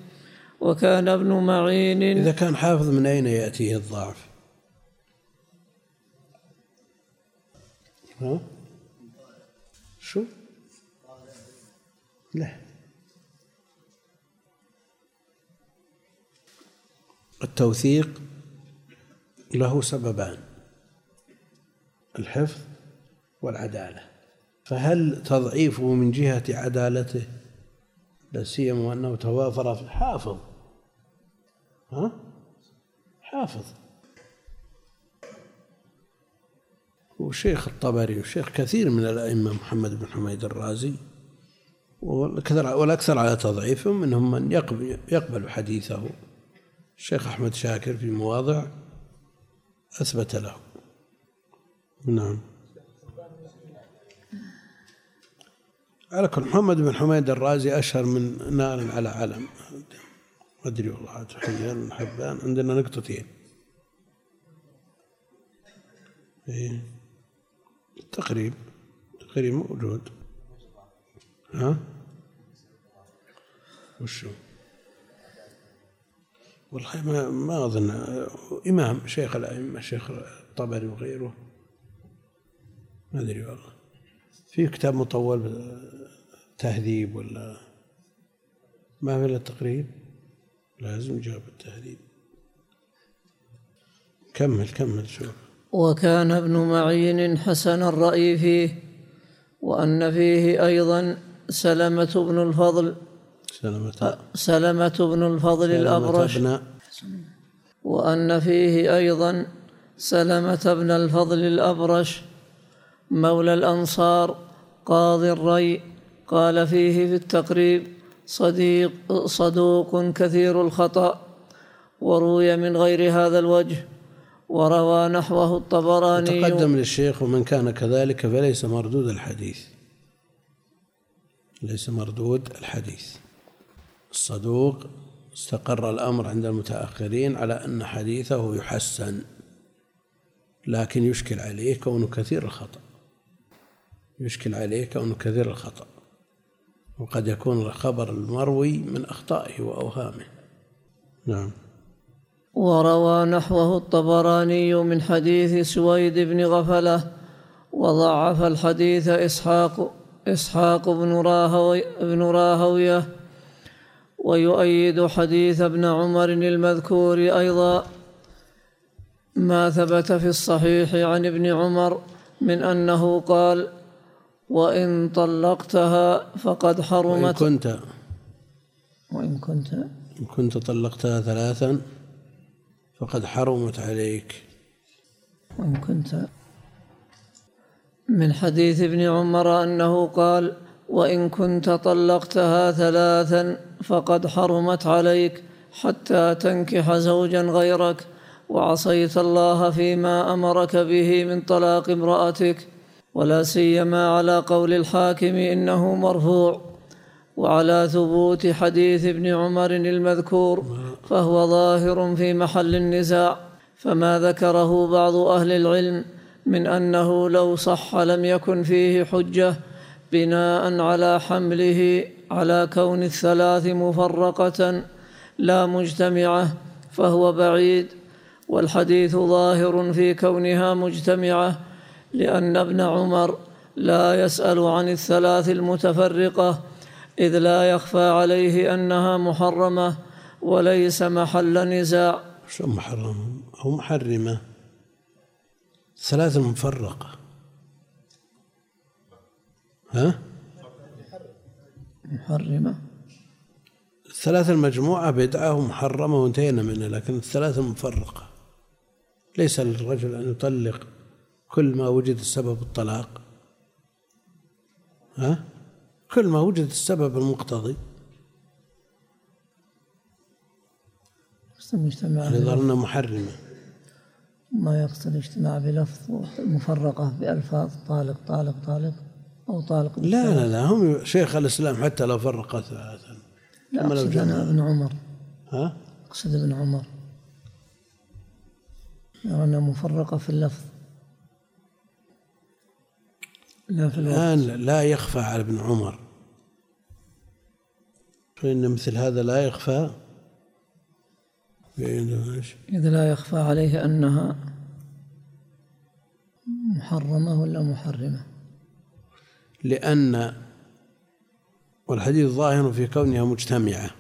وكان ابن معين. إذا كان حافظ من أين يأتيه الضعف؟ ها؟ شو؟ لا التوثيق له سببان الحفظ والعدالة فهل تضعيفه من جهة عدالته لا سيما أنه توافر في حافظ ها؟ حافظ وشيخ الطبري وشيخ كثير من الأئمة محمد بن حميد الرازي والأكثر على تضعيفهم منهم من يقبل, يقبل حديثه. الشيخ أحمد شاكر في مواضع أثبت له. نعم. على كل محمد بن حميد الرازي أشهر من نار على علم. ما أدري والله حيان حبان عندنا نقطتين. إيه. تقريب تقريب موجود. ها؟ وشو؟ والله ما ما أظن. إمام شيخ الأئمة شيخ الطبري وغيره. ما أدري والله. في كتاب مطول تهذيب ولا؟ ما في إلا التقريب؟ لازم جاب التهذيب. كمل كمل شوف. وكان ابن معين حسن الرأي فيه وأن فيه أيضا سلمة بن الفضل سلمة. سلمة بن الفضل الأبرش. ابن وأن فيه أيضا سلمة بن الفضل الأبرش مولى الأنصار قاضي الري قال فيه في التقريب صديق صدوق كثير الخطأ وروي من غير هذا الوجه. وروى نحوه الطبراني تقدم للشيخ ومن كان كذلك فليس مردود الحديث. ليس مردود الحديث. الصدوق استقر الأمر عند المتأخرين على أن حديثه يحسن لكن يشكل عليه كونه كثير الخطأ. يشكل عليه كونه كثير الخطأ. وقد يكون الخبر المروي من أخطائه وأوهامه. نعم. وروى نحوه الطبراني من حديث سويد بن غفلة وضعف الحديث اسحاق إسحاق بن راهوي بن راهوية ويؤيد حديث ابن عمر المذكور أيضا. ما ثبت في الصحيح عن ابن عمر من أنه قال وإن طلقتها فقد وإن حرمت كنت وإن كنت إن كنت طلقتها ثلاثا فقد حرمت عليك. وإن كنت من حديث ابن عمر أنه قال وإن كنت طلقتها ثلاثا فقد حرمت عليك حتى تنكح زوجا غيرك وعصيت الله فيما أمرك به من طلاق امرأتك ولا سيما على قول الحاكم إنه مرفوع. وعلى ثبوت حديث ابن عمر المذكور فهو ظاهر في محل النزاع. فما ذكره بعض أهل العلم من أنه لو صح لم يكن فيه حجة بناء على حمله على كون الثلاث مفرقة لا مجتمعة فهو بعيد. والحديث ظاهر في كونها مجتمعة لأن ابن عمر لا يسأل عن الثلاث المتفرقة إذ لا يخفى عليه أنها محرمة وليس محل نزاع. شو محرم؟ أو محرمة. ثلاثة مفرقة. ها؟ محرمة. الثلاثة المجموعة بدعة ومحرمة وانتهينا منها لكن الثلاثة مفرقة. ليس للرجل أن يطلق كل ما وجد سبب الطلاق. ها؟ كل ما وجد السبب المقتضي. بلفظ. ظلنا محرمة. ما يقصد الاجتماع بلفظ. مفرقة بألفاظ. طالق طالق طالق. أو طالق لا لا لا هم شيخ الإسلام حتى لو فرق ثلاثا. لا لو أقصد. أنا ابن عمر. ها؟ أقصد ابن عمر. يرى أنها مفرقة في اللفظ. لا في الآن لا يخفى على ابن عمر. فإن مثل هذا لا يخفى؟ إذ لا يخفى عليه أنها محرمة ولا محرمة. لأن والحديث ظاهر في كونها مجتمعة.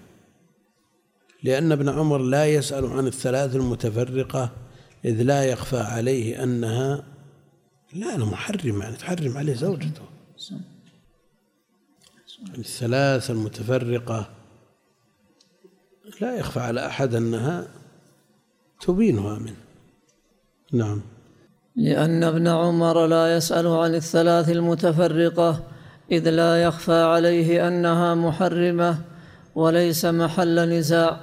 لأن ابن عمر لا يسأل عن الثلاث المتفرقة إذ لا يخفى عليه أنها لا أنا محرم يعني تحرم عليه زوجته. الثلاث المتفرقة لا يخفى على أحد أنها تبينها منه. نعم. لأن ابن عمر لا يسأل عن الثلاث المتفرقة إذ لا يخفى عليه أنها محرمة وليس محل نزاع.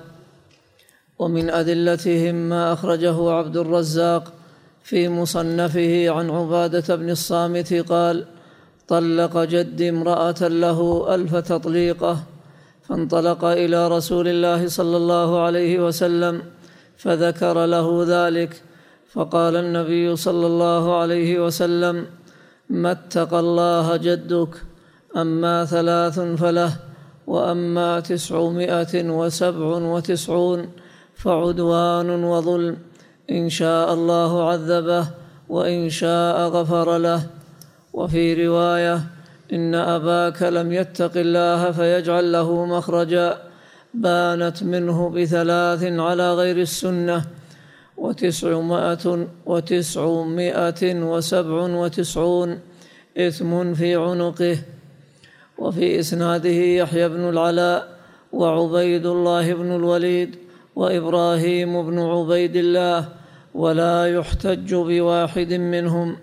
ومن أدلتهم ما أخرجه عبد الرزاق في مصنفه عن عبادة بن الصامت قال طلق جدي امرأة له ألف تطليقة فانطلق إلى رسول الله صلى الله عليه وسلم فذكر له ذلك. فقال النبي صلى الله عليه وسلم ما اتقى الله جدك أما ثلاث فله وأما تسعمائة وسبع وتسعون فعدوان وظلم. إن شاء الله عذبه وإن شاء غفر له. وفي رواية إن أباك لم يتق الله فيجعل له مخرجا. بانت منه بثلاث على غير السنة. وتسعمائة وتسعمائة وسبع وتسعون إثم في عنقه. وفي إسناده يحيى بن العلاء وعبيد الله بن الوليد. وإبراهيم بن عبيد الله ولا يحتج بواحد منهم.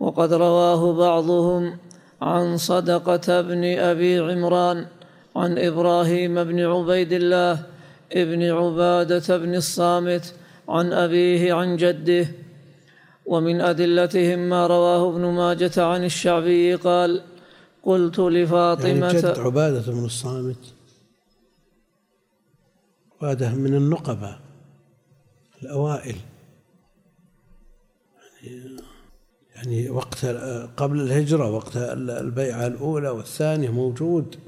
وقد رواه بعضهم عن صدقة بن أبي عمران عن إبراهيم بن عبيد الله ابن عبادة بن الصامت عن أبيه عن جده. ومن أدلتهم ما رواه ابن ماجة عن الشعبي قال قلت لفاطمة يعني جد عبادة بن الصامت. عبادة من النقبة الأوائل. يعني يعني وقت قبل الهجرة وقت البيعة الأولى والثانية موجود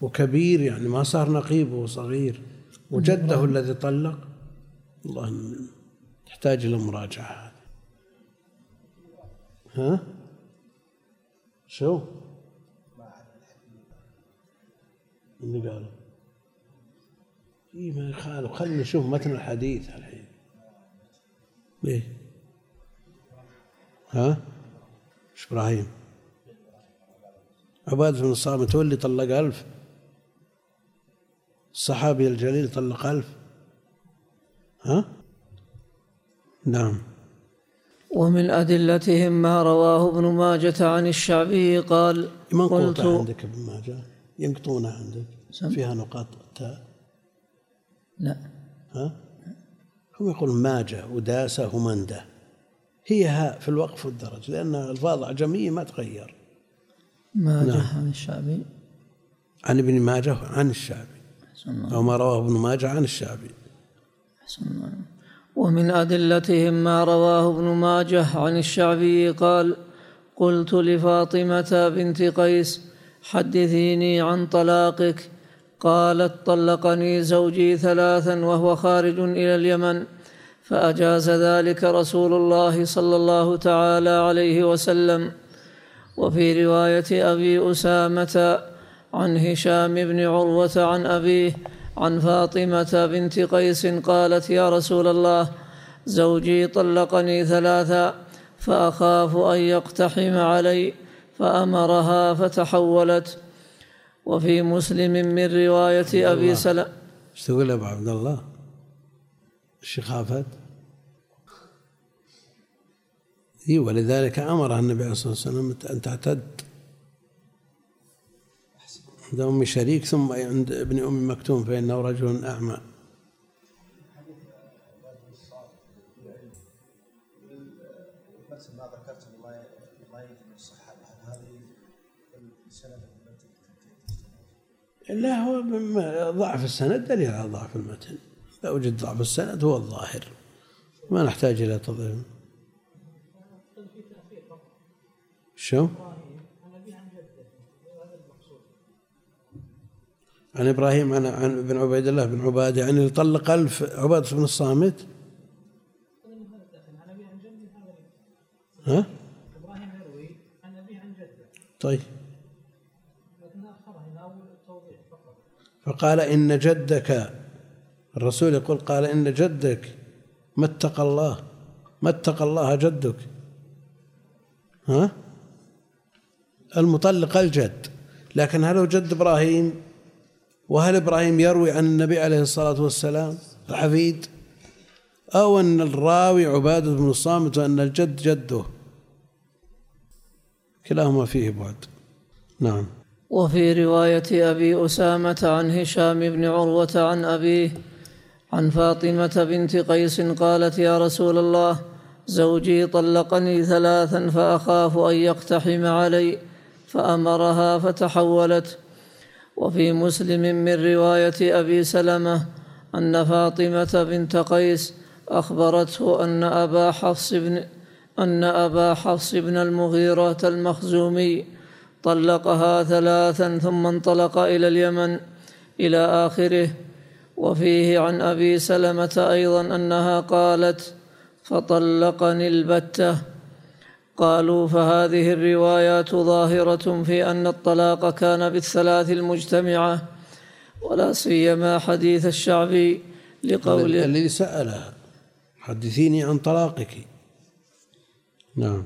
وكبير يعني ما صار نقيب وصغير وجده الذي طلق الله تحتاج إلى مراجعة ها؟ شو؟ اللي قالوا اي ما يخالف خلينا نشوف متن الحديث الحين. ليه ها؟ إيش إبراهيم؟ عبادة بن الصامت هو اللي طلق ألف؟ الصحابي الجليل طلق ألف؟ ها؟ نعم. ومن أدلتهم ما رواه ابن ماجة عن الشعبي قال قلت عندك ابن ماجة ينقطونها عندك فيها نقاط لا. ها؟ هم يقول ماجة وداسة ومندة هي هاء في الوقف والدرج لأن الفاظ أعجمية ما تغير. ماجة نعم. عن الشعبي. عن ابن ماجة عن الشعبي. أو ما رواه ابن ماجة عن الشعبي. ومن أدلتهم ما رواه ابن ماجة عن الشعبي قال قلت لفاطمة بنت قيس حدثيني عن طلاقك. قالت طلقني زوجي ثلاثا وهو خارج إلى اليمن فأجاز ذلك رسول الله صلى الله تعالى عليه وسلم. وفي رواية أبي أسامة عن هشام بن عروة عن أبيه عن فاطمة بنت قيس قالت يا رسول الله زوجي طلقني ثلاثا فأخاف أن يقتحم علي فأمرها فتحولت وفي مسلم من رواية أبي سلمة إيش تقول أبو عبد الله؟ إيش خافت؟ إي ولذلك امرها النبي عليه الصلاه والسلام أن تعتد عند أم شريك ثم عند ابن أم مكتوم فإنه رجل أعمى لا هو ضعف السند دليل على ضعف المتن. لا وجد ضعف السند هو الظاهر. ما نحتاج إلى تضعيف. شو؟ عن إبراهيم عن عن ابن عبيد الله بن عبادة يعني اللي طلق ألف عبادة بن الصامت. ها؟ إبراهيم يروي عن أبيه عن جده. طيب. فقال إن جدك الرسول يقول قال إن جدك ما اتقى الله ما اتقى الله جدك. ها؟ المطلق الجد لكن هل هو جد إبراهيم؟ وهل إبراهيم يروي عن النبي عليه الصلاة والسلام الحفيد؟ أو أن الراوي عبادة بن الصامت وأن الجد جده. كلاهما فيه بعد. نعم. وفي رواية أبي أسامة عن هشام بن عروة عن أبيه عن فاطمة بنت قيس قالت يا رسول الله زوجي طلقني ثلاثا فأخاف أن يقتحم علي فأمرها فتحولت. وفي مسلم من رواية أبي سلمة أن فاطمة بنت قيس أخبرته أن أبا حفص بن أن أبا حفص بن المغيرة المخزومي طلقها ثلاثا ثم انطلق إلى اليمن إلى آخره. وفيه عن أبي سلمة أيضا أنها قالت فطلقني البتة. قالوا فهذه الروايات ظاهرة في أن الطلاق كان بالثلاث المجتمعة ولا سيما حديث الشعبي لقوله الذي سأله حدثيني عن طلاقك. نعم.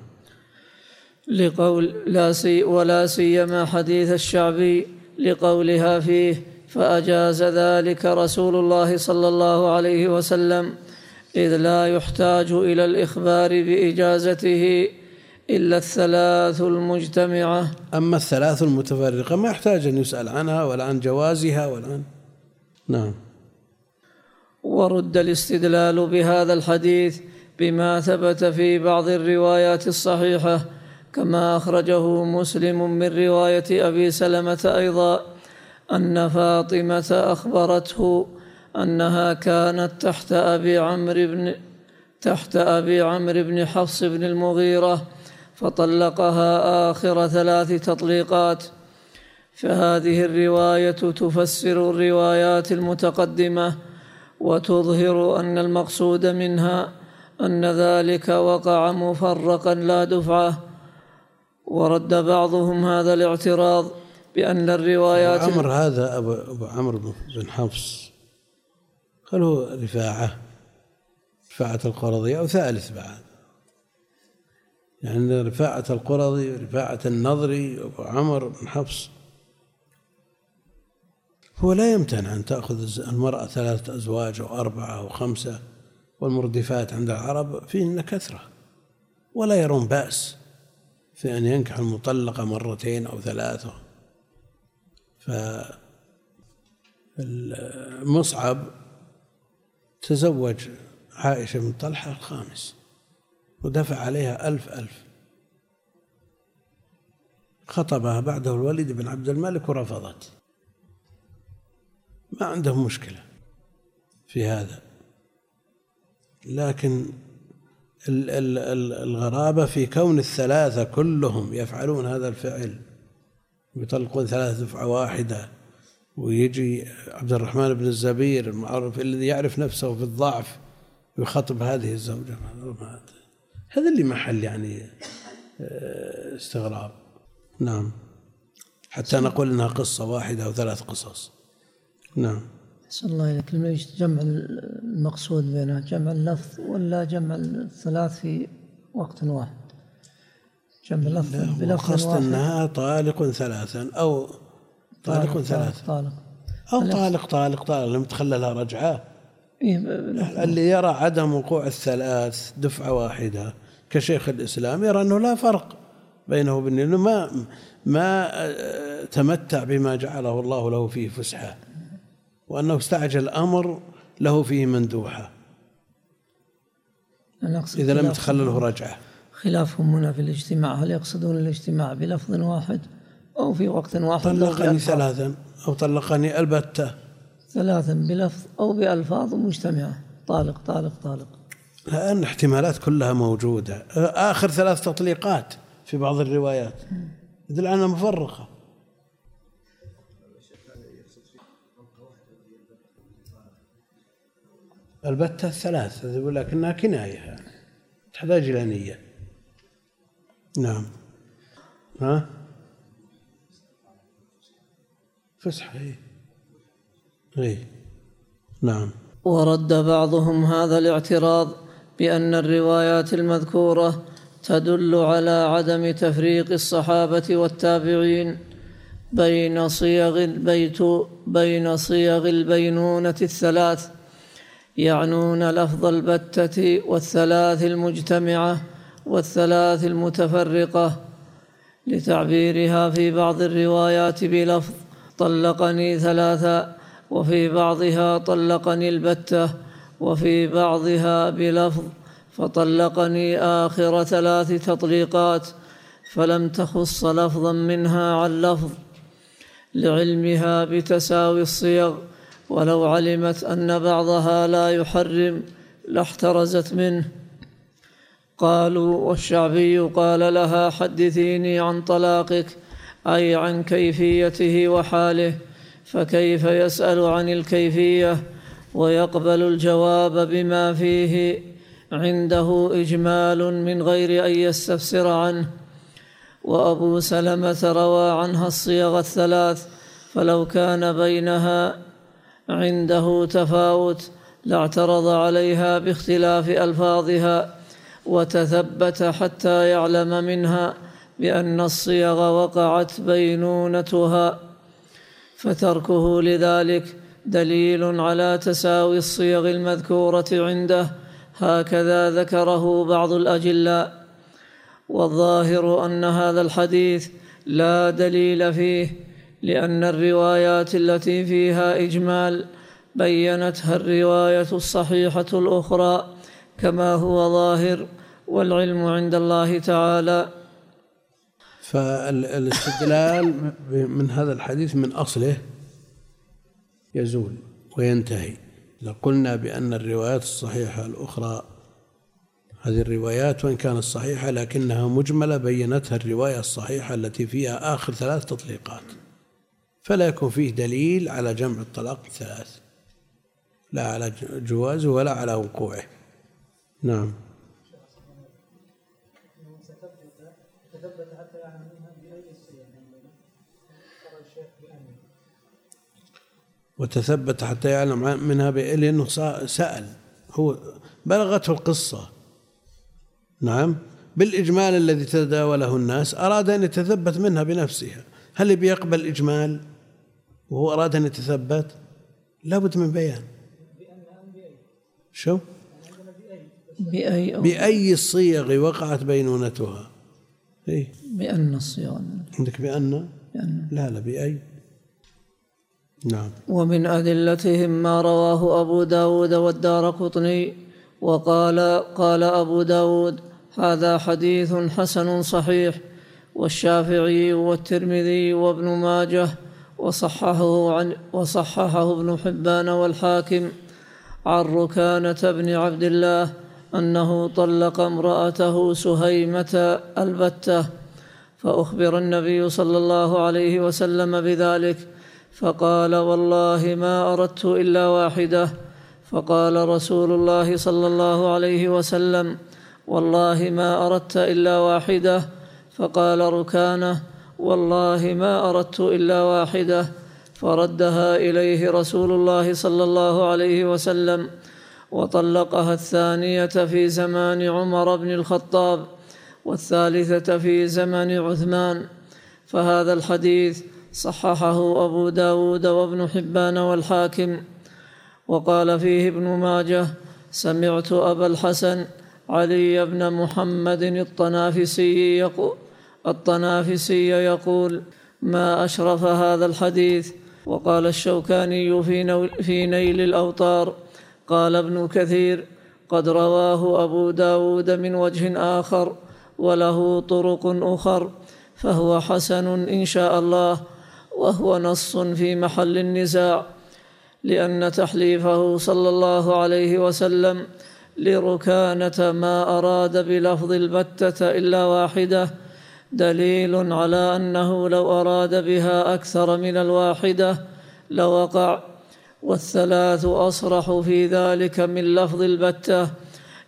لقول لا سي ولا سيما حديث الشعبي لقولها فيه فأجاز ذلك رسول الله صلى الله عليه وسلم إذ لا يحتاج إلى الإخبار بإجازته إلا الثلاث المجتمعة. أما الثلاث المتفرقة ما يحتاج أن يسأل عنها ولا عن جوازها ولا عن نعم. ورد الاستدلال بهذا الحديث بما ثبت في بعض الروايات الصحيحة كما أخرجه مسلم من رواية أبي سلمة أيضا أن فاطمة أخبرته أنها كانت تحت أبي عمرو بن تحت أبي عمرو بن حفص بن المغيرة فطلقها آخر ثلاث تطليقات. فهذه الرواية تفسر الروايات المتقدمة وتظهر أن المقصود منها أن ذلك وقع مفرقا لا دفعة. ورد بعضهم هذا الاعتراض بأن الروايات عمر هذا أبو عمرو بن حفص. هل هو رفاعة؟ رفاعة القرضي أو ثالث بعد؟ يعني رفاعة القرضي رفاعة النظري أبو عمر بن حفص. هو لا يمتنع أن تأخذ المرأة ثلاثة أزواج أو أربعة أو خمسة والمردفات عند العرب فيهن كثرة ولا يرون بأس. في أن ينكح المطلقة مرتين أو ثلاثة. فالمصعب تزوج عائشة بن طلحة الخامس ودفع عليها ألف ألف. خطبها بعده الوليد بن عبد الملك ورفضت. ما عندهم مشكلة في هذا. لكن الغرابة في كون الثلاثة كلهم يفعلون هذا الفعل. يطلقون ثلاثة دفعة واحدة ويجي عبد الرحمن بن الزبير المعروف الذي يعرف نفسه في الضعف يخاطب هذه الزوجة. هذا اللي محل يعني آه، استغراب. نعم. حتى نقول إنها قصة واحدة أو ثلاث قصص. نعم. أحسن الله إليك. جمع المقصود بينها جمع اللفظ ولا جمع الثلاث في وقت واحد. جمع اللفظ بلفظ واحد. أنها طالق ثلاثا أو طالق, طالق ثلاثا. طالق. أو طالق طالق طالق لم تخللها رجعة. إيه اللي يرى عدم وقوع الثلاث دفعة واحدة كشيخ الإسلام يرى أنه لا فرق بينه وبين ما ما تمتع بما جعله الله له فيه فسحة. وأنه استعجل الأمر له فيه مندوحة. إذا لم تخلله رجعة. خلافهم هنا في الاجتماع. هل يقصدون الاجتماع بلفظ واحد أو في وقت واحد؟ طلقني ثلاثا أو طلقني البتة. ثلاثا بلفظ أو بألفاظ مجتمعة. طالق طالق طالق. لأن احتمالات كلها موجودة. آخر ثلاث تطليقات في بعض الروايات. يدل على مفرقة. البتة الثلاث ولكنها كناية. تحتاج إلى نية. نعم. ها؟ فسحة إيه. إيه. نعم. ورد بعضهم هذا الاعتراض بأن الروايات المذكورة تدل على عدم تفريق الصحابة والتابعين بين صيغ البيت بين صيغ البينونة الثلاث. يعنون لفظ البتة والثلاث المجتمعة والثلاث المتفرقة لتعبيرها في بعض الروايات بلفظ طلقني ثلاثا وفي بعضها طلقني البتة وفي بعضها بلفظ فطلقني آخر ثلاث تطليقات فلم تخص لفظا منها عن لفظ لعلمها بتساوي الصيغ ولو علمت أن بعضها لا يحرم لاحترزت منه. قالوا والشعبي قال لها حدثيني عن طلاقك أي عن كيفيته وحاله فكيف يسأل عن الكيفية؟ ويقبل الجواب بما فيه. عنده إجمال من غير أن يستفسر عنه. وأبو سلمة روى عنها الصيغ الثلاث فلو كان بينها عنده تفاوت لاعترض عليها باختلاف ألفاظها وتثبت حتى يعلم منها بأن الصيغ وقعت بينونتها فتركه لذلك دليل على تساوي الصيغ المذكورة عنده. هكذا ذكره بعض الأجلاء. والظاهر أن هذا الحديث لا دليل فيه لأن الروايات التي فيها إجمال بينتها الرواية الصحيحة الأخرى كما هو ظاهر والعلم عند الله تعالى. فالاستدلال من هذا الحديث من أصله يزول وينتهي. لو قلنا بأن الروايات الصحيحة الأخرى هذه الروايات وإن كانت صحيحة لكنها مجملة بينتها الرواية الصحيحة التي فيها آخر ثلاث تطليقات. فلا يكون فيه دليل على جمع الطلاق الثلاث لا على جوازه ولا على وقوعه. نعم. وتثبت حتى يعلم منها لأنه سأل. هو بلغته القصة. نعم. بالإجمال الذي تداوله الناس أراد أن يتثبت منها بنفسها. هل بيقبل إجمال؟ وهو أراد أن يتثبت لابد من بيان. شو؟ بأي بأي الصيغ وقعت بينونتها إيه؟ بأن الصيغ عندك بأن. لا لا بأي. نعم. ومن أدلتهم ما رواه أبو داود والدار قطني وقال قال أبو داود هذا حديث حسن صحيح والشافعي والترمذي وابن ماجه وصححه عن وصححه ابن حبان والحاكم عن ركانة بن عبد الله أنه طلق امرأته سهيمة البتة فأخبر النبي صلى الله عليه وسلم بذلك فقال والله ما أردت إلا واحدة فقال رسول الله صلى الله عليه وسلم والله ما أردت إلا واحدة فقال ركانة والله ما أردت إلا واحدة فردها إليه رسول الله صلى الله عليه وسلم وطلقها الثانية في زمان عمر بن الخطاب والثالثة في زمن عثمان. فهذا الحديث صححه أبو داود وابن حبان والحاكم. وقال فيه ابن ماجه سمعت أبا الحسن علي بن محمد الطنافسي يقول الطنافسي يقول ما أشرف هذا الحديث؟ وقال الشوكاني في, في نيل الأوطار قال ابن كثير قد رواه أبو داود من وجه آخر وله طرق أخر فهو حسن إن شاء الله وهو نص في محل النزاع لأن تحليفه صلى الله عليه وسلم لركانة ما أراد بلفظ البتة إلا واحدة دليل على أنه لو أراد بها أكثر من الواحدة لوقع والثلاث أصرح في ذلك من لفظ البتة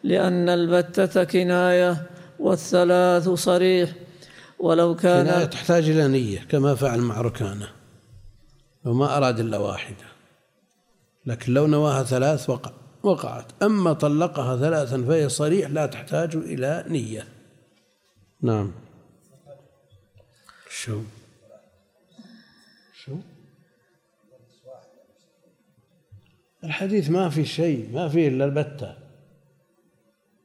لأن البتة كناية والثلاث صريح. ولو كان كناية تحتاج إلى نية كما فعل مع ركانة. وما أراد إلا واحدة. لكن لو نواها ثلاث وقع وقعت. أما طلقها ثلاثا فهي صريح لا تحتاج إلى نية. نعم. شو؟ شو؟ الحديث ما في شيء ما فيه إلا البتة.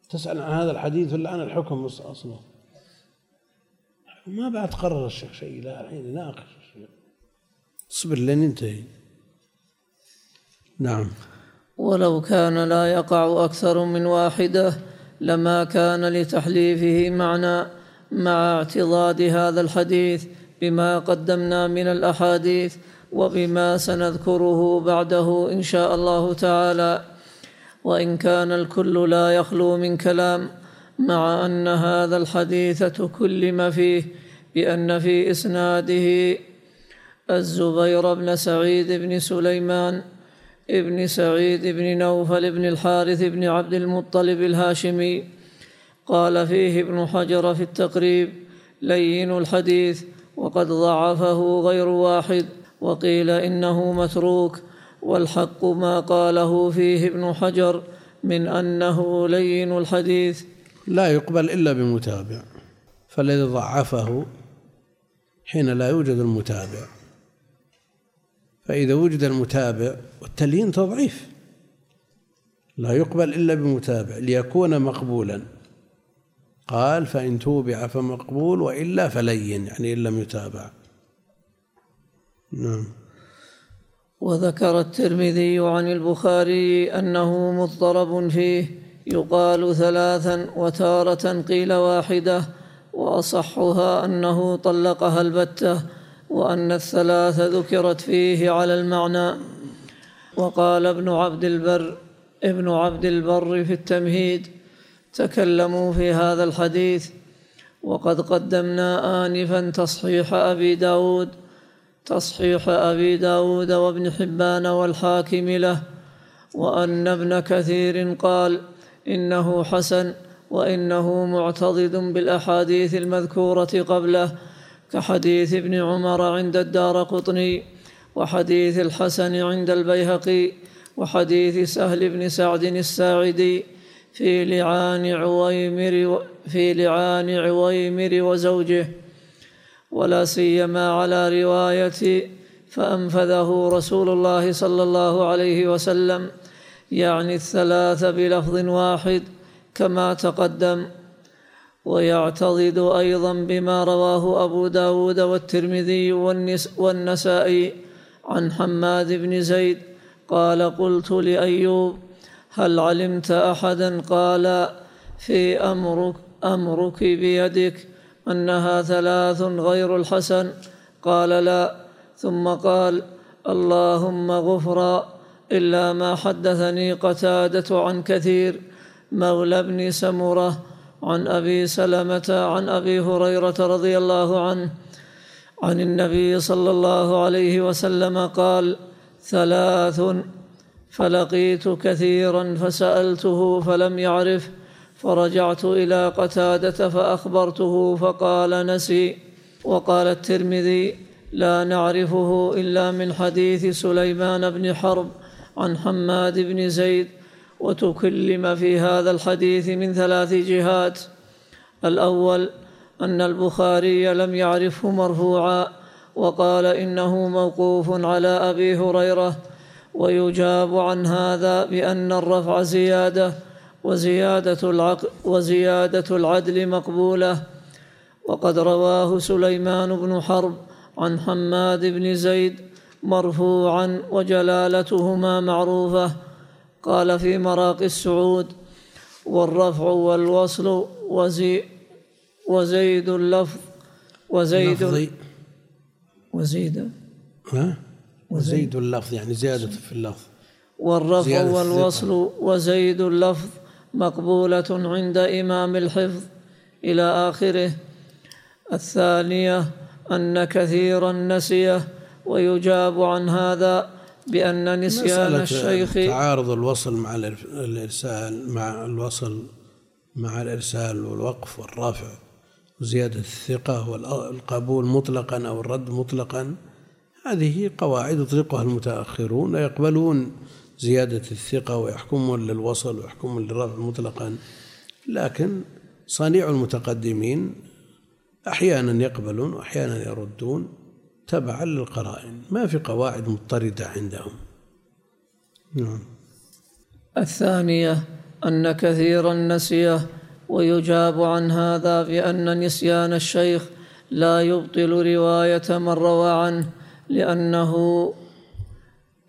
تسأل عن هذا الحديث ولا عن الحكم أصلا ما بعد قرر الشيخ شيء لا الحين يناقش اصبر لين ينتهي. نعم. ولو كان لا يقع أكثر من واحدة لما كان لتحليفه معنى. مع اعتضاد هذا الحديث بما قدمنا من الأحاديث وبما سنذكره بعده إن شاء الله تعالى. وإن كان الكل لا يخلو من كلام مع أن هذا الحديث تكلم فيه بأن في إسناده الزبير بن سعيد بن سليمان ابن سعيد بن نوفل بن الحارث بن عبد المطلب الهاشمي قال فيه ابن حجر في التقريب لين الحديث وقد ضعفه غير واحد وقيل إنه متروك والحق ما قاله فيه ابن حجر من أنه لين الحديث. لا يقبل إلا بمتابع فالذي ضعفه حين لا يوجد المتابع. فإذا وجد المتابع والتليين تضعيف لا يقبل إلا بمتابع ليكون مقبولا. قال فإن توبع فمقبول وإلا فلين يعني إن لم يتابع. نعم. وذكر الترمذي عن البخاري أنه مضطرب فيه يقال ثلاثا وتارة قيل واحدة وأصحها أنه طلقها البتة وأن الثلاث ذكرت فيه على المعنى. وقال ابن عبد البر ابن عبد البر في التمهيد تكلموا في هذا الحديث. وقد قدمنا آنفا تصحيح أبي داود. تصحيح أبي داود وابن حبان والحاكم له. وأن ابن كثير قال إنه حسن وإنه معتضد بالأحاديث المذكورة قبله كحديث ابن عمر عند الدار قطني وحديث الحسن عند البيهقي وحديث سهل بن سعد الساعدي. في لعان عويمر في لعان عويمر وزوجه ولا سيما على رواية فأنفذه رسول الله صلى الله عليه وسلم يعني الثلاث بلفظ واحد كما تقدم. ويعتضد أيضا بما رواه أبو داود والترمذي والنسائي عن حماد بن زيد قال قلت لأيوب هل علمت أحدا قال في أمرك أمرك بيدك أنها ثلاث غير الحسن؟ قال لا. ثم قال اللهم غفرا إلا ما حدثني قتادة عن كثير. مولى بن سمرة عن أبي سلمة عن أبي هريرة رضي الله عنه عن النبي صلى الله عليه وسلم قال ثلاث فلقيت كثيرا فسألته فلم يعرف فرجعت إلى قتادة فأخبرته فقال نسي. وقال الترمذي لا نعرفه إلا من حديث سليمان بن حرب عن حماد بن زيد وتكلم في هذا الحديث من ثلاث جهات. الأول أن البخاري لم يعرفه مرفوعا وقال إنه موقوف على أبي هريرة ويجاب عن هذا بأن الرفع زيادة وزيادة العقل وزيادة العدل مقبولة. وقد رواه سليمان بن حرب عن حماد بن زيد مرفوعا وجلالتهما معروفة. قال في مراقي السعود والرفع والوصل وزي وزيد اللفظ وزيد لفظي وزيد. ها؟ وزيد اللفظ يعني زيادة في اللفظ. والرفع والوصل وزيد اللفظ مقبولة عند إمام الحفظ. إلى آخره. الثانية أن كثيرا نسيه ويجاب عن هذا بأن نسيان الشيخ تعارض الوصل مع الإر- الإرسال مع الوصل مع الإرسال والوقف والرفع وزيادة الثقة والقبول مطلقا أو الرد مطلقا. هذه قواعد يطلقها المتأخرون ويقبلون زيادة الثقة ويحكمون للوصل ويحكمون للرفع مطلقا. لكن صنيع المتقدمين أحيانا يقبلون وأحيانا يردون تبعا للقرائن. ما في قواعد مضطردة عندهم. نعم. الثانية أن كثيرا نسيه ويجاب عن هذا بأن نسيان الشيخ لا يبطل رواية من روى عنه. لأنه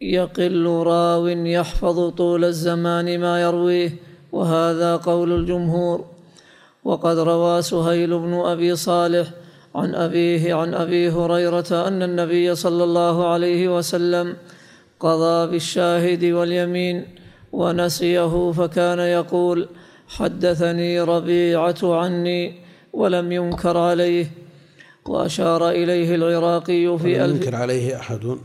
يقل راو يحفظ طول الزمان ما يرويه وهذا قول الجمهور. وقد روى سهيل بن أبي صالح عن أبيه عن أبي هريرة أن النبي صلى الله عليه وسلم قضى بالشاهد واليمين ونسيه فكان يقول حدثني ربيعة عني ولم ينكر عليه. وأشار إليه العراقي في ولم ينكر عليه أحد.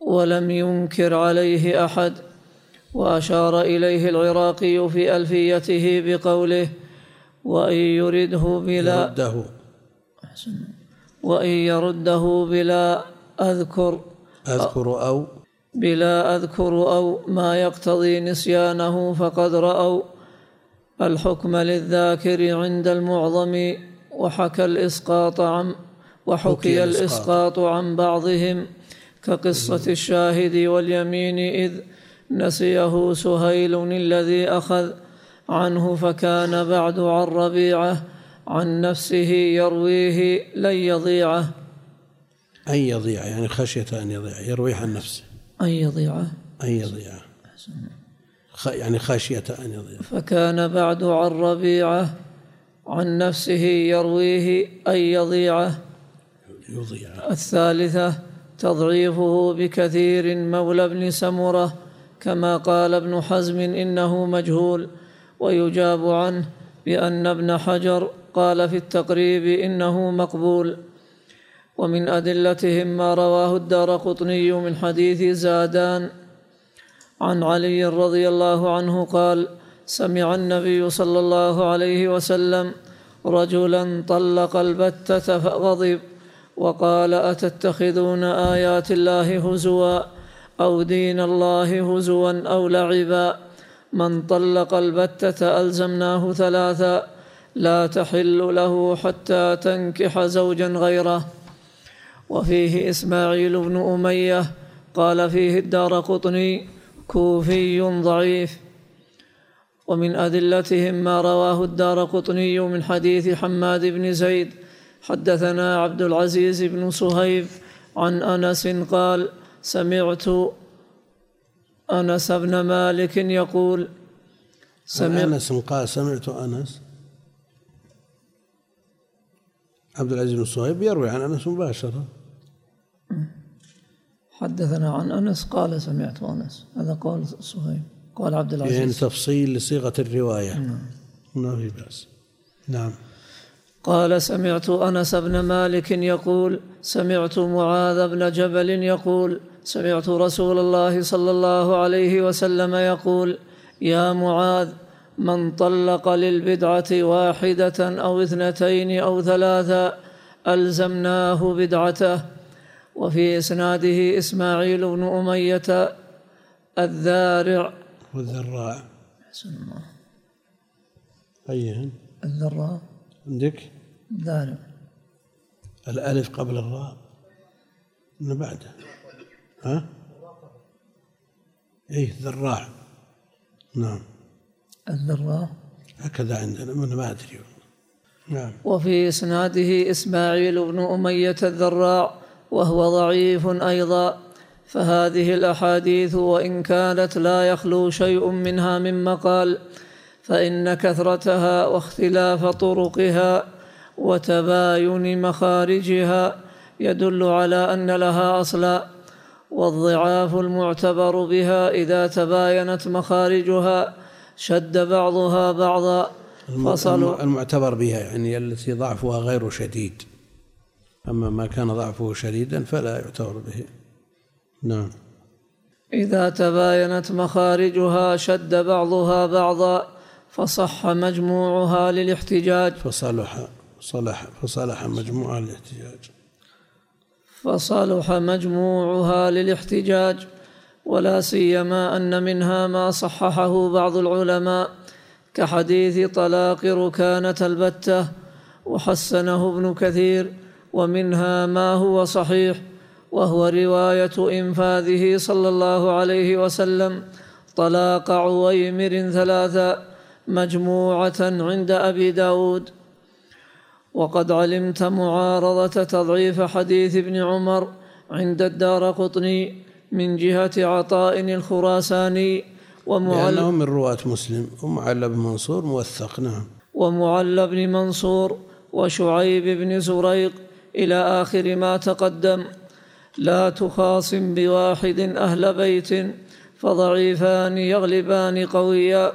ولم ينكر عليه أحد. وأشار إليه العراقي في ألفيته بقوله وإن يرده بلا رده وإن يرده بلا اذكر أذكر أو بلا أذكر أو ما يقتضي نسيانه فقد رأوا الحكم للذاكر عند المعظم وحكى الإسقاط عن وحكي الإسقاط. عن بعضهم كقصة الشاهد واليمين إذ نسيه سهيل الذي أخذ عنه فكان بعد عن ربيعة عن نفسه يرويه لن يضيعه. أن يضيع يعني خشية أن يضيع يرويه عن نفسه. أن يضيعه أن يضيع. يعني خشية أن يضيع. فكان بعد عن ربيعة عن نفسه يرويه أن يضيعه يضيع. الثالثة تضعيفه بكثير مولى ابن سمرة كما قال ابن حزم إنه مجهول. ويجاب عنه بأن ابن حجر قال في التقريب إنه مقبول. ومن أدلتهم ما رواه الدار قطني من حديث زادان عن علي رضي الله عنه قال سمع النبي صلى الله عليه وسلم رجلا طلق البتة فغضب وقال أتتخذون آيات الله هزوا أو دين الله هزوا أو لعبا من طلق البتة ألزمناه ثلاثا لا تحل له حتى تنكح زوجا غيره. وفيه إسماعيل بن أمية قال فيه الدار قطني كوفي ضعيف. ومن أدلتهم ما رواه الدار قطني من حديث حماد بن زيد. حدثنا عبد العزيز بن صهيب عن أنس قال سمعت أنس بن مالك يقول سمع أنس قال سمعت أنس. عبد العزيز بن صهيب يروي عن أنس مباشرة. حدثنا عن أنس قال سمعت أنس. هذا قول صهيب. قال عبد العزيز. يعني تفصيل لصيغة الرواية. نعم. ما في بأس. نعم. قال سمعت أنس بن مالك يقول سمعت معاذ بن جبل يقول سمعت رسول الله صلى الله عليه وسلم يقول يا معاذ من طلق للبدعة واحدة أو اثنتين أو ثلاثا ألزمناه بدعته. وفي إسناده إسماعيل بن أمية الذارع والذراع. أحسن الله. أيهن؟ الذراع. عندك؟ ذارع الألف قبل الراء. من بعده. ها؟ إيه ذراع نعم. الذراع. هكذا عندنا من ما أدري. نعم. وفي إسناده إسماعيل بن أمية الذراع وهو ضعيف أيضا. فهذه الأحاديث وإن كانت لا يخلو شيء منها من مقال فإن كثرتها واختلاف طرقها وتباين مخارجها يدل على أن لها أصلا والضعاف المعتبر بها إذا تباينت مخارجها شد بعضها بعضا. فصلوا. المعتبر بها يعني التي ضعفها غير شديد أما ما كان ضعفه شديدا فلا يعتبر به. نعم. إذا تباينت مخارجها شد بعضها بعضا فصح مجموعها للاحتجاج. فصلح صلح فصلح مجموعها للاحتجاج. فصلح مجموعها للاحتجاج ولا سيما أن منها ما صححه بعض العلماء. كحديث طلاق ركانة البتة وحسنه ابن كثير ومنها ما هو صحيح. وهو رواية إنفاذه صلى الله عليه وسلم طلاق عويمر ثلاثا مجموعة عند أبي داود. وقد علمت معارضة تضعيف حديث ابن عمر عند الدار قطني من جهة عطاء الخراساني ومعل من رواة مسلم ومعل بن منصور موثق نعم. ومعل بن منصور وشعيب بن زريق إلى آخر ما تقدم. لا تخاصم بواحد أهل بيت فضعيفان يغلبان قويا.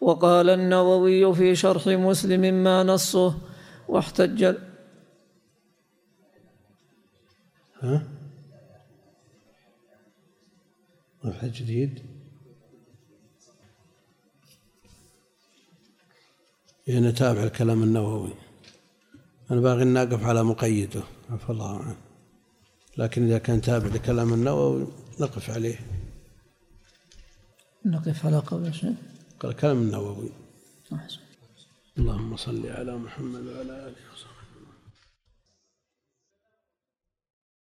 وقال النووي في شرح مسلم ما نصه واحتج ها؟ الحج جديد. يعني تابع الكلام النووي. أنا باغي نقف على مقيده. عفى الله عنه. لكن إذا كان تابع لكلام النووي نقف عليه. نقف على قول شيء قال كلام النووي. أحسن. اللهم صل على محمد وعلى آله وصحبه